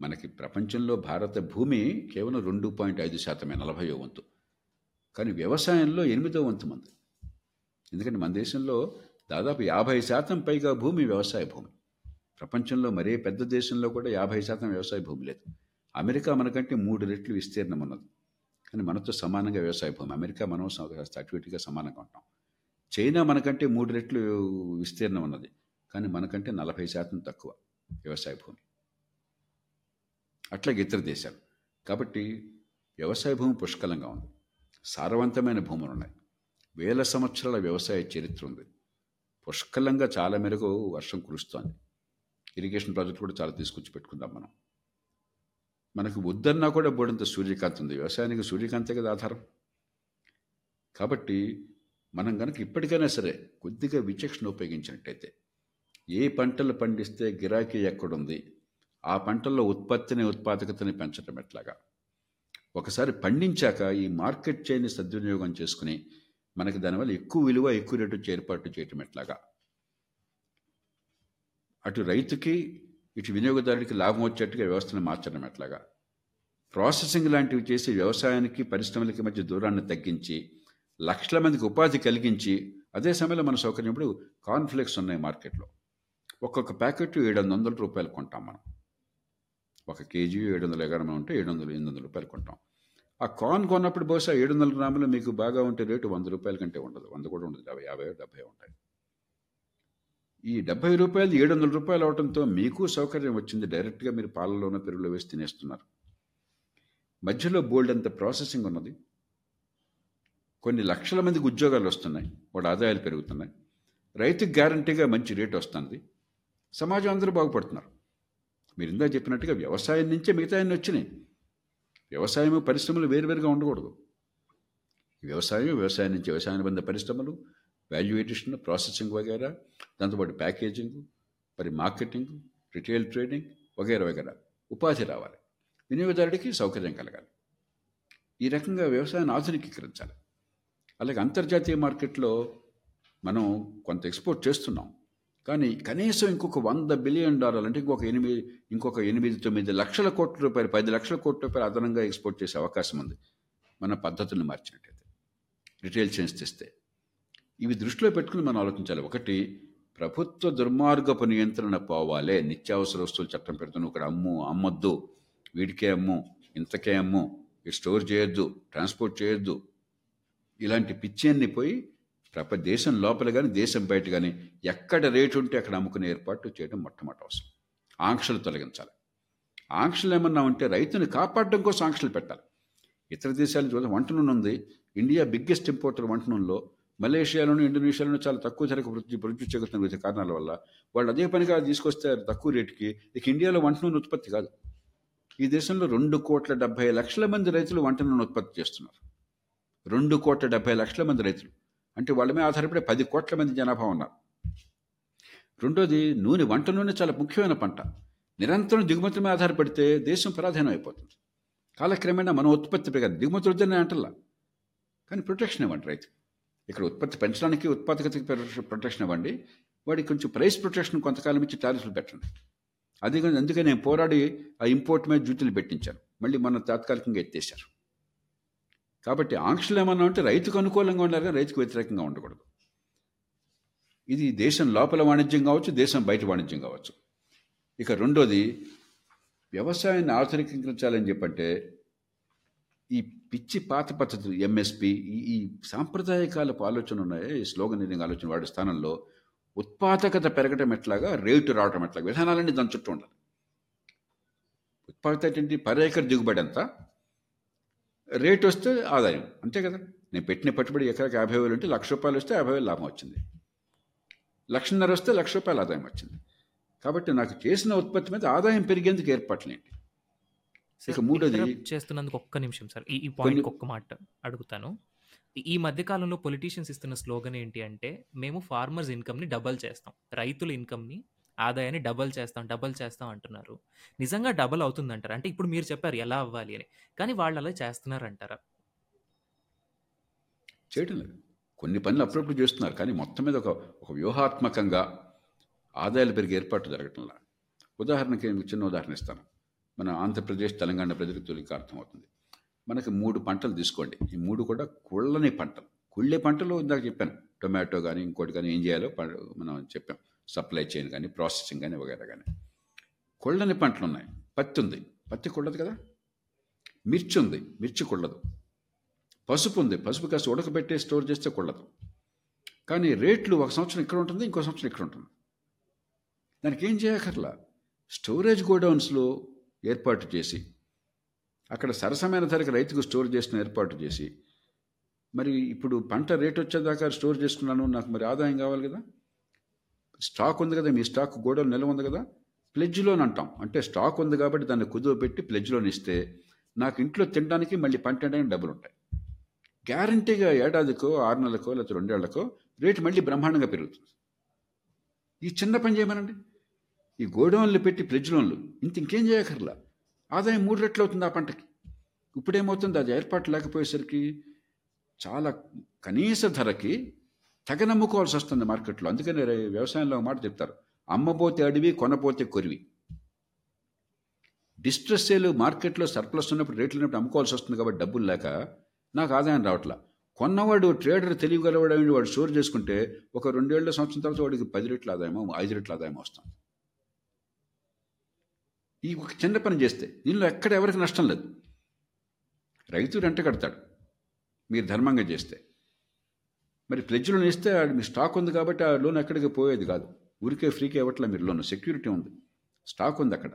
మనకి ప్రపంచంలో భారత భూమి కేవలం రెండు పాయింట్ ఐదు శాతమే నలభైవ వంతు. కానీ వ్యవసాయంలో ఎనిమిదో వంతు మంది. ఎందుకంటే మన దేశంలో దాదాపు యాభై శాతం పైగా భూమి వ్యవసాయ భూమి. ప్రపంచంలో మరే పెద్ద దేశంలో కూడా యాభై శాతం వ్యవసాయ భూమి లేదు. అమెరికా మనకంటే మూడు రెట్లు విస్తీర్ణం ఉన్నది. కానీ మనతో సమానంగా వ్యవసాయ భూమి. అమెరికా మనం ఇటుగా సమానంగా ఉంటాం. చైనా మనకంటే మూడు రెట్లు విస్తీర్ణం ఉన్నది. కానీ మనకంటే నలభై శాతం తక్కువ వ్యవసాయ భూమి. అట్లాగే ఇతర దేశాలు. కాబట్టి వ్యవసాయ భూమి పుష్కలంగా ఉంది. సారవంతమైన భూములు ఉన్నాయి. వేల సంవత్సరాల వ్యవసాయ చరిత్ర ఉంది. పుష్కలంగా చాలా మేరకు వర్షం కురుస్తోంది. ఇరిగేషన్ ప్రాజెక్ట్ కూడా చాలా తీసుకొచ్చి పెట్టుకుందాం మనం. మనకు వద్దన్నా కూడా బోడంత సూర్యకాంతి ఉంది. వ్యవసాయానికి సూర్యకాంతే కదా ఆధారం. కాబట్టి మనం కనుక ఇప్పటికైనా సరే కొద్దిగా విచక్షణ ఉపయోగించినట్టయితే ఏ పంటలు పండిస్తే గిరాకీ ఎక్కడుంది ఆ పంటల్లో ఉత్పత్తిని ఉత్పాదకతని పెంచడం ఎట్లాగా? ఒకసారి పండించాక ఈ మార్కెట్ చైన్ని సద్వినియోగం చేసుకుని మనకి దానివల్ల ఎక్కువ విలువ ఎక్కువ రేటు ఏర్పాటు చేయటం ఎట్లాగా? అటు రైతుకి ఇటు వినియోగదారుడికి లాభం వచ్చేట్టుగా వ్యవస్థను మార్చడం ఎట్లాగా? ప్రాసెసింగ్ లాంటివి చేసి వ్యవసాయానికి పరిశ్రమలకి మధ్య దూరాన్ని తగ్గించి లక్షల మందికి ఉపాధి కలిగించి అదే సమయంలో మన సౌకర్యం ఇప్పుడు కాన్ఫ్లెక్స్ ఉన్నాయి మార్కెట్లో. ఒక్కొక్క ప్యాకెట్ ఏడు వందల రూపాయలు కొంటాం మనం. ఒక కేజీ ఏడు వందల ఎగరం ఉంటే ఏడు వందలు ఎనిమిది వందల రూపాయలు కొంటాం. ఆ కార్న్ కొన్నప్పుడు బహుశా ఏడు వందల గ్రాములు మీకు బాగా ఉంటే రేటు వంద రూపాయల కంటే ఉండదు. వంద కూడా ఉండదు. యాభై యాభై డెబ్బై ఉంటాయి. ఈ డెబ్బై రూపాయలు ఏడు వందల రూపాయలు అవడంతో మీకు సౌకర్యం వచ్చింది. డైరెక్ట్గా మీరు పాలలోనో పెరుగులో వేసి తినేస్తున్నారు. మధ్యలో బోల్డ్ అంత ప్రాసెసింగ్ ఉన్నది. కొన్ని లక్షల మందికి ఉద్యోగాలు వస్తున్నాయి. వాడు ఆదాయాలు పెరుగుతున్నాయి. రైతుకి గ్యారంటీగా మంచి రేటు వస్తుంది. సమాజం అందరూ బాగుపడుతున్నారు. మీరు ఇందా చెప్పినట్టుగా వ్యవసాయం నుంచే మిగతా అన్ని వచ్చినాయి. వ్యవసాయం పరిశ్రమలు వేరువేరుగా ఉండకూడదు. వ్యవసాయం వ్యవసాయం నుంచి వ్యవసాయ అనుబంధ పరిశ్రమలు వాల్యూ ఎడిషన్ ప్రాసెసింగ్ వగైరా దాంతోపాటు ప్యాకేజింగ్ మరి మార్కెటింగ్ రిటైల్ ట్రేడింగ్ వగైరా వగైరా ఉపాధి రావాలి. వినియోగదారుడికి సౌకర్యం కలగాలి. ఈ రకంగా వ్యవసాయాన్ని ఆధునికీకరించాలి. అలాగే అంతర్జాతీయ మార్కెట్లో మనం కొంత ఎక్స్పోర్ట్ చేస్తున్నాం. కానీ కనీసం ఇంకొక వంద బిలియన్ డాలర్లు అంటే ఇంకొక ఎనిమిది ఇంకొక ఎనిమిది తొమ్మిది లక్షల కోట్ల రూపాయలు పది లక్షల కోట్ల రూపాయలు అదనంగా ఎక్స్పోర్ట్ చేసే అవకాశం ఉంది. మన పద్ధతులను మార్చినట్టయితే రిటైల్ చైన్స్ తెస్తే. ఇవి దృష్టిలో పెట్టుకుని మనం ఆలోచించాలి. ఒకటి ప్రభుత్వ దుర్మార్గపు నియంత్రణ పోవాలే. నిత్యావసర వస్తువులు చట్టం పెడుతున్నాం ఇక్కడ అమ్ము అమ్మొద్దు. వీడికే అమ్ము ఇంతకే అమ్ము. ఇది స్టోర్ చేయొద్దు ట్రాన్స్పోర్ట్ చేయొద్దు. ఇలాంటి పిచ్చి అన్ని పోయి ప్రప దేశం లోపల కానీ దేశం బయట కానీ ఎక్కడ రేటు ఉంటే అక్కడ అమ్ముకునే ఏర్పాటు చేయడం మొట్టమొదటి అవసరం. ఆంక్షలు తొలగించాలి. ఆంక్షలు ఏమన్నా ఉంటే రైతుని కాపాడడం కోసం ఆంక్షలు పెట్టాలి. ఇతర దేశాల చూద్దాం వంట నూనె ఉంది. ఇండియా బిగ్గెస్ట్ ఇంపోర్టర్ వంట నూనెలో మలేషియాలోను ఇండోనేషియాలోను చాలా తక్కువ ధరకు వృద్ధి వృద్ధి చెందుతున్న వివిధ కారణాల వల్ల వాళ్ళు అదే పనిగా తీసుకొస్తే తక్కువ రేటుకి ఇక ఇండియాలో వంట నూనె ఉత్పత్తి కాదు. ఈ దేశంలో రెండు కోట్ల డెబ్బై లక్షల మంది రైతులు వంట నూనె ఉత్పత్తి చేస్తున్నారు. రెండు కోట్ల డెబ్బై లక్షల మంది రైతులు. అంటే వాళ్ళ మీద ఆధారపడి పది కోట్ల మంది జనాభా ఉన్నారు. రెండోది నూనె వంట నూనె చాలా ముఖ్యమైన పంట. నిరంతరం దిగుమతుల మీద ఆధారపడితే దేశం పరాధీనం అయిపోతుంది. కాలక్రమేణా మన ఉత్పత్తి పెరగదు దిగుమతులు వద్దని అంటల్లా కానీ ప్రొటెక్షన్ ఇవ్వండి రైతు. ఇక్కడ ఉత్పత్తి పెంచడానికి ఉత్పాదకతకి ప్రొ- ప్రొటెక్షన్ ఇవ్వండి. వాడికి కొంచెం ప్రైస్ ప్రొటెక్షన్ కొంతకాలం ఇచ్చి టారిఫ్లు పెట్టండి. అది అందుకే నేను పోరాడి ఆ ఇంపోర్ట్ మీద డ్యూటీలు పెట్టించాను. మళ్ళీ మన తాత్కాలికంగా ఎత్తేసారు కాబట్టి ఆంక్షలు ఏమన్నా ఉంటే రైతుకు అనుకూలంగా ఉండాలి కానీ రైతుకు వ్యతిరేకంగా ఉండకూడదు. ఇది దేశం లోపల వాణిజ్యం కావచ్చు దేశం బయట వాణిజ్యం కావచ్చు. ఇక రెండోది వ్యవసాయాన్ని ఆధునికీకరించాలని చెప్పంటే ఈ పిచ్చి పాత పద్ధతులు ఎంఎస్పి ఈ ఈ సాంప్రదాయకాలపు ఆలోచన ఉన్నాయి? ఈ స్లోగన్ ఇది ఆలోచన వాడి స్థానంలో ఉత్పాదకత పెరగటం ఎట్లాగా రేటు రావటం ఎట్లాగా విధానాలన్నీ దాని చుట్టూ ఉండాలి. ఉత్పాదకత ఏంటి? పర్ ఏకర్ దిగుబడి ఎంత? రేట్ వస్తే ఆదాయం. అంతే కదా? నేను పెట్టిన పెట్టుబడి ఎకరాకి యాభై వేలు ఉంటే లక్ష రూపాయలు వస్తే యాభై వేలు లాభం వచ్చింది. లక్షన్నర వస్తే లక్ష రూపాయలు ఆదాయం వచ్చింది. కాబట్టి నాకు చేసిన ఉత్పత్తి మీద ఆదాయం పెరిగేందుకు ఏర్పాట్లేంటి? సార్, ఇక మూడోది- చేస్తున్నందుకు ఒక్క నిమిషం సార్. ఈ పాయింట్ ఒక్క మాట అడుగుతాను. ఈ- ఈ మధ్య కాలంలో పొలిటీషియన్స్ ఇస్తున్న స్లోగన్ ఏంటి అంటే మేము ఫార్మర్స్ ఇన్కమ్ని డబల్ చేస్తాం. రైతుల ఇన్కమ్ని ఆదాయాన్ని డబల్ చేస్తాం డబల్ చేస్తాం అంటున్నారు. నిజంగా డబల్ అవుతుందంటారా? అంటే ఇప్పుడు మీరు చెప్పారు ఎలా అవ్వాలి అని. కానీ వాళ్ళు అలా చేస్తున్నారు అంటారా చేయడం లేదు. కొన్ని పనులు అప్పుడప్పుడు చేస్తున్నారు. కానీ మొత్తం మీద ఒక ఒక వ్యూహాత్మకంగా ఆదాయాలు పెరిగే ఏర్పాటు జరగటంలా. ఉదాహరణకి నేను చిన్న ఉదాహరణ ఇస్తాను. మన ఆంధ్రప్రదేశ్ తెలంగాణ ప్రజలకు తొలికి అర్థమవుతుంది. మనకి మూడు పంటలు తీసుకోండి. ఈ మూడు కూడా కుళ్ళని పంటలు. కుళ్ళే పంటలు ఇందాక చెప్పాను. టొమాటో కానీ ఇంకోటి కానీ ఏం చేయాలో మనం చెప్పాం. సప్లై చైన్ కానీ ప్రాసెసింగ్ కానీ వగేరా కానీ. కుళ్ళని పంటలు ఉన్నాయి. పత్తి ఉంది. పత్తి కొళ్ళదు కదా? మిర్చి ఉంది. మిర్చి కుళ్ళదు పసుపు ఉంది. పసుపు కాస్త ఉడకబెట్టి స్టోర్ చేస్తే కొళ్ళదు కానీ రేట్లు ఒక సంవత్సరం ఇక్కడ ఉంటుంది ఇంకో సంవత్సరం ఇక్కడ ఉంటుంది. దానికి ఏం చేయక్కర్లా? స్టోరేజ్ గోడౌన్స్లో ఏర్పాటు చేసి అక్కడ సరసమైన ధరకు రైతుకు స్టోర్ చేసిన ఏర్పాటు చేసి మరి ఇప్పుడు పంట రేట్ వచ్చేదాకా స్టోర్ చేసుకున్నాను నాకు మరి ఆదాయం కావాలి కదా? స్టాక్ ఉంది కదా మీ స్టాక్ గోడౌన్ నిల్వ ఉంది కదా ప్లెజ్ లోన్ అంటాం. అంటే స్టాక్ ఉంది కాబట్టి దాన్ని కుదువ పెట్టి ప్లెజ్ లోన్ ఇస్తే నాకు ఇంట్లో తినడానికి మళ్ళీ పంటడానికి డబ్బులు ఉంటాయి. గ్యారంటీగా ఏడాదికో ఆరు నెలలకో లేకపోతే రెండేళ్ళకో రేటు మళ్ళీ బ్రహ్మాండంగా పెరుగుతుంది. ఈ చిన్న పని చేయమనండి. ఈ గోడౌన్లు పెట్టి ఫ్రిడ్జ్ లోన్లు ఇంత ఇంకేం చేయకర్లా ఆదాయం మూడు రెట్లు అవుతుంది ఆ పంటకి. ఇప్పుడేమవుతుంది? అది ఏర్పాటు లేకపోయేసరికి చాలా కనీస ధరకి తెగ నమ్ముకోవాల్సి వస్తుంది మార్కెట్లో. అందుకని వ్యవసాయంలో ఒక మాట చెప్తారు. అమ్మపోతే అడివి కొనపోతే కొరివి. డిస్ట్రెస్ సేల్ మార్కెట్లో సర్ప్లస్ ఉన్నప్పుడు రేట్లు ఉన్నప్పుడు అమ్ముకోవాల్సి వస్తుంది కాబట్టి డబ్బులు లేక నాకు ఆదాయం రావట్లా. కొన్నవాడు ట్రేడర్ తెలియగలవాడు వాడు స్టోర్ చేసుకుంటే ఒక రెండేళ్ళ సంవత్సరం తర్వాత వాడికి పది రెట్ల ఆదాయమో ఐదు రెట్ల ఆదాయమో వస్తుంది. ఈ ఒక చిన్న పని చేస్తే దీనిలో ఎక్కడ ఎవరికి నష్టం లేదు. రైతు రెంట కడతాడు. మీరు ధర్మంగా చేస్తే. మరి ప్లెజ్ లోన్ ఇస్తే మీ స్టాక్ ఉంది కాబట్టి ఆ లోన్ ఎక్కడికి పోయేది కాదు. ఊరికే ఫ్రీకి ఇవ్వట్లే మీరు లోన్ సెక్యూరిటీ ఉంది. స్టాక్ ఉంది అక్కడ.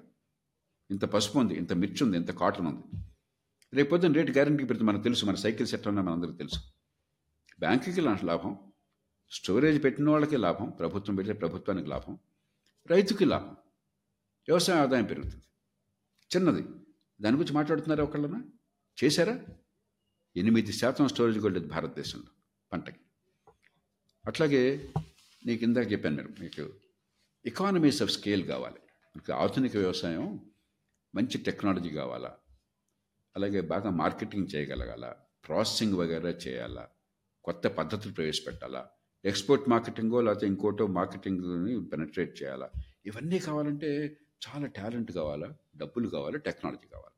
ఇంత పసుపు ఉంది ఇంత మిర్చి ఉంది ఇంత కాటన్ ఉంది. రేపు పొద్దున్న రేటు గ్యారంటీ పెడితే మనకు తెలుసు మన సైకిల్ సెట్ అన్న మనందరికీ తెలుసు. బ్యాంకుకి లాభం స్టోరేజ్ పెట్టిన వాళ్ళకి లాభం ప్రభుత్వం పెడితే ప్రభుత్వానికి లాభం రైతుకి లాభం. వ్యవసాయ ఆదాయం పెరుగుతుంది. చిన్నది. దాని గురించి మాట్లాడుతున్నారా ఒకళ్ళనా? చేశారా? ఎనిమిది శాతం స్టోరేజ్ కూడా లేదు భారతదేశంలో పంటకి. అట్లాగే నీకు ఇందాక చెప్పాను మీరు మీకు ఎకానమీస్ ఆఫ్ స్కేల్ కావాలి. మీకు ఆధునిక వ్యవసాయం మంచి టెక్నాలజీ కావాలా? అలాగే బాగా మార్కెటింగ్ చేయగలగాల? ప్రాసెసింగ్ వగైరా చేయాలా? కొత్త పద్ధతులు ప్రవేశపెట్టాలా? ఎక్స్పోర్ట్ మార్కెటింగో లేకపోతే ఇంకోటో మార్కెటింగ్ని పెనట్రేట్ చేయాలా? ఇవన్నీ కావాలంటే చాలా టాలెంట్ కావాలా? డబ్బులు కావాలి? టెక్నాలజీ కావాలి?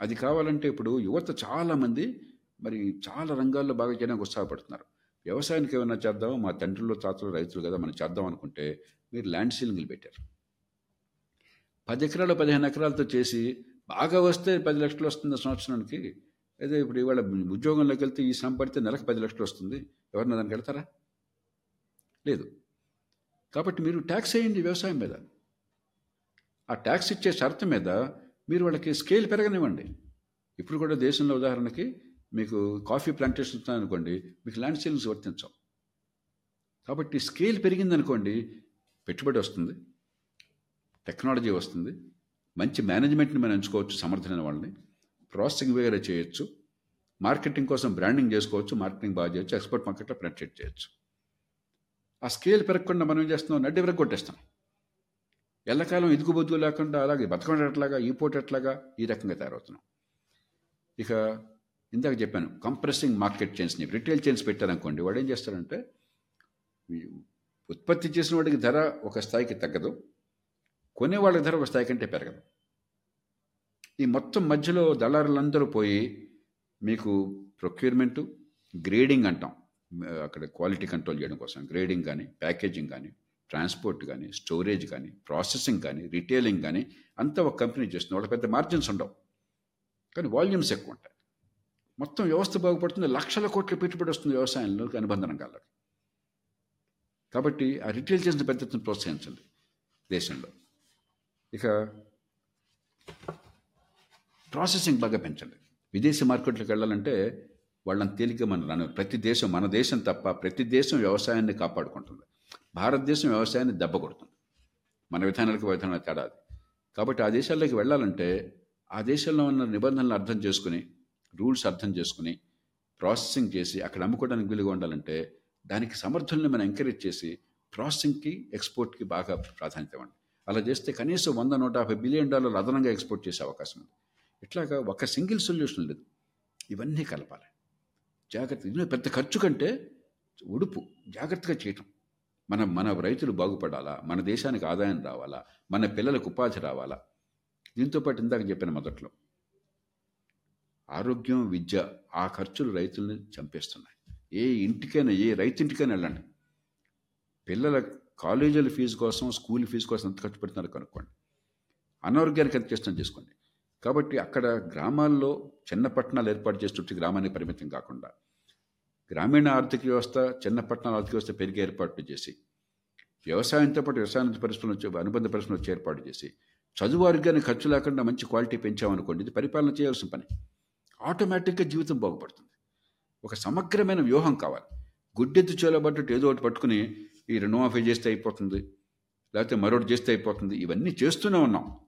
అది కావాలంటే ఇప్పుడు యువత చాలామంది మరి చాలా రంగాల్లో బాగా చేయడానికి ఉత్సాహపడుతున్నారు. వ్యవసాయానికి ఏమైనా చేద్దామో? మా తండ్రులు తాతలు రైతులు కదా మనం చేద్దాం అనుకుంటే మీరు ల్యాండ్ సీలింగ్లు పెట్టారు. పది ఎకరాలు పదిహేను ఎకరాలతో చేసి బాగా వస్తే పది లక్షలు వస్తుంది సంవత్సరానికి. అదే ఇప్పుడు ఇవాళ ఉద్యోగంలోకి వెళ్తే ఈ సంపడితే నెలకు పది లక్షలు వస్తుంది. ఎవరన్నా దానికి వెళ్తారా? లేదు. కాబట్టి మీరు ట్యాక్స్ వేయండి వ్యవసాయం మీద. ఆ ట్యాక్స్ ఇచ్చే షరతు మీద మీరు వాళ్ళకి స్కేల్ పెరగనివ్వండి. ఇప్పుడు కూడా దేశంలో ఉదాహరణకి మీకు కాఫీ ప్లాంటేషన్ అనుకోండి మీకు ల్యాండ్ సేలింగ్స్ వర్తించవు. కాబట్టి స్కేల్ పెరిగిందనుకోండి పెట్టుబడి వస్తుంది టెక్నాలజీ వస్తుంది మంచి మేనేజ్మెంట్ని మనం ఎంచుకోవచ్చు సమర్థమైన వాళ్ళని ప్రాసెసింగ్ వేరే చేయొచ్చు మార్కెటింగ్ కోసం బ్రాండింగ్ చేసుకోవచ్చు మార్కెటింగ్ బాగా చేయొచ్చు ఎక్స్పోర్ట్ మార్కెట్లో పెనట్రేట్ చేయొచ్చు. ఆ స్కేల్ పెరగకుండా మనం ఏం చేస్తున్నాం? నడ్డి కొట్టేస్తాం ఎల్లకాలం ఇదుగు బొద్దుగు లేకుండా అలాగే బతకడం ఎట్లాగా ఈ పోటీ ఎట్లాగా ఈ రకంగా తయారవుతున్నాం. ఇక ఇందాక చెప్పాను కంప్రెసింగ్ మార్కెట్ చైన్స్ని రిటైల్ చైన్స్ పెట్టారనుకోండి వాడు ఏం చేస్తారంటే ఉత్పత్తి చేసిన వాడికి ధర ఒక స్థాయికి తగ్గదు కొనేవాళ్ళకి ధర ఒక స్థాయి కంటే పెరగదు. ఈ మొత్తం మధ్యలో దళారులందరూ పోయి మీకు ప్రొక్యూర్మెంటు గ్రేడింగ్ అంటాం. అక్కడ క్వాలిటీ కంట్రోల్ చేయడం కోసం గ్రేడింగ్ కానీ ప్యాకేజింగ్ కానీ ట్రాన్స్పోర్ట్ కానీ స్టోరేజ్ కానీ ప్రాసెసింగ్ కానీ రిటైలింగ్ కానీ అంతా ఒక కంపెనీ చేస్తుంది వాళ్ళకి పెద్ద మార్జిన్స్ ఉండవు. కానీ వాల్యూమ్స్ ఎక్కువ ఉంటాయి. మొత్తం వ్యవస్థ బాగుపడుతుంది లక్షల కోట్ల పెట్టుబడి వస్తుంది వ్యవసాయంలో అనుబంధనం కాళ్ళకి కాబట్టి ఆ రిటైల్ చేసిన పెద్ద ఎత్తున ప్రోత్సహించండి దేశంలో. ఇక ప్రాసెసింగ్ బాగా పెంచండి. విదేశీ మార్కెట్లకు వెళ్ళాలంటే వాళ్ళని తేలిక మనం రాను ప్రతి దేశం మన దేశం తప్ప ప్రతి దేశం వ్యవసాయాన్ని కాపాడుకుంటుంది. భారతదేశం వ్యవసాయాన్ని దెబ్బ కొడుతుంది. మన విధానాలకు విధానాలకు తేడా కాబట్టి ఆ దేశాల్లోకి వెళ్ళాలంటే ఆ దేశంలో ఉన్న నిబంధనలు అర్థం చేసుకుని రూల్స్ అర్థం చేసుకుని ప్రాసెసింగ్ చేసి అక్కడ అమ్ముకోవడానికి వీలుగా ఉండాలంటే దానికి సమర్థుల్ని మనం ఎంకరేజ్ చేసి ప్రాసెసింగ్కి ఎక్స్పోర్ట్కి బాగా ప్రాధాన్యత ఇవ్వండి. అలా చేస్తే కనీసం వంద నూట యాభై బిలియన్ డాలర్లు అదనంగా ఎక్స్పోర్ట్ చేసే అవకాశం ఉంది. ఇట్లాగా ఒక సింగిల్ సొల్యూషన్ లేదు. ఇవన్నీ కలపాలి. జాగ్రత్త ఇది పెద్ద ఖర్చు కంటే ఉడుపు జాగ్రత్తగా చేయటం. మన మన రైతులు బాగుపడాలా? మన దేశానికి ఆదాయం రావాలా? మన పిల్లలకు ఉపాధి రావాలా? దీంతో పాటు ఇందాక చెప్పిన మొదట్లో ఆరోగ్యం విద్య ఆ ఖర్చులు రైతుల్ని చంపేస్తున్నాయి. ఏ ఇంటికైనా ఏ రైతు ఇంటికైనా వెళ్ళండి. పిల్లల కాలేజీల ఫీజు కోసం స్కూల్ ఫీజు కోసం ఎంత ఖర్చు పెడుతున్నారో కనుక్కోండి. అనారోగ్యానికి ఎంత చేస్తాం చేసుకోండి. కాబట్టి అక్కడ గ్రామాల్లో చిన్న పట్టణాలు ఏర్పాటు చేస్తుంటే గ్రామానికి పరిమితం కాకుండా గ్రామీణ ఆర్థిక వ్యవస్థ చిన్న పట్టణాల ఆర్థిక వ్యవస్థ పెరిగే ఏర్పాట్లు చేసి వ్యవసాయంతో పాటు వ్యవసాయ పరిశ్రమలు వచ్చే అనుబంధ పరిశ్రమలు వచ్చి ఏర్పాటు చేసి చదువు వర్గాన్ని ఖర్చు లేకుండా మంచి క్వాలిటీ పెంచామనుకోండి ఇది పరిపాలన చేయాల్సిన పని. ఆటోమేటిక్గా జీవితం బాగుపడుతుంది. ఒక సమగ్రమైన వ్యూహం కావాలి. గుడ్డెత్తు చేలబడ్డట్టు ఏదో ఒకటి పట్టుకుని ఈ రుణమాఫీ చేస్తే అయిపోతుంది లేకపోతే మరొకటి చేస్తే అయిపోతుంది. ఇవన్నీ చేస్తూనే ఉన్నాం.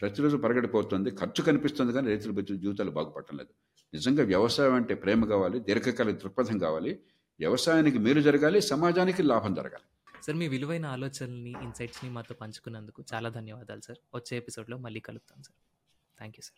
ప్రతిరోజు పరగడిపోతుంది ఖర్చు కనిపిస్తుంది కానీ రైతుల బతుకు జీవితాలు బాగుపడటం లేదు. నిజంగా వ్యవసాయం అంటే ప్రేమ కావాలి దీర్ఘకాలిక దృక్పథం కావాలి. వ్యవసాయానికి మేలు జరగాలి సమాజానికి లాభం జరగాలి. సార్ మీ విలువైన ఆలోచనల్ని ఇన్సైట్స్ని మాతో పంచుకున్నందుకు చాలా ధన్యవాదాలు సార్. వచ్చే ఎపిసోడ్లో మళ్ళీ కలుపుతాం సార్. Thank you sir.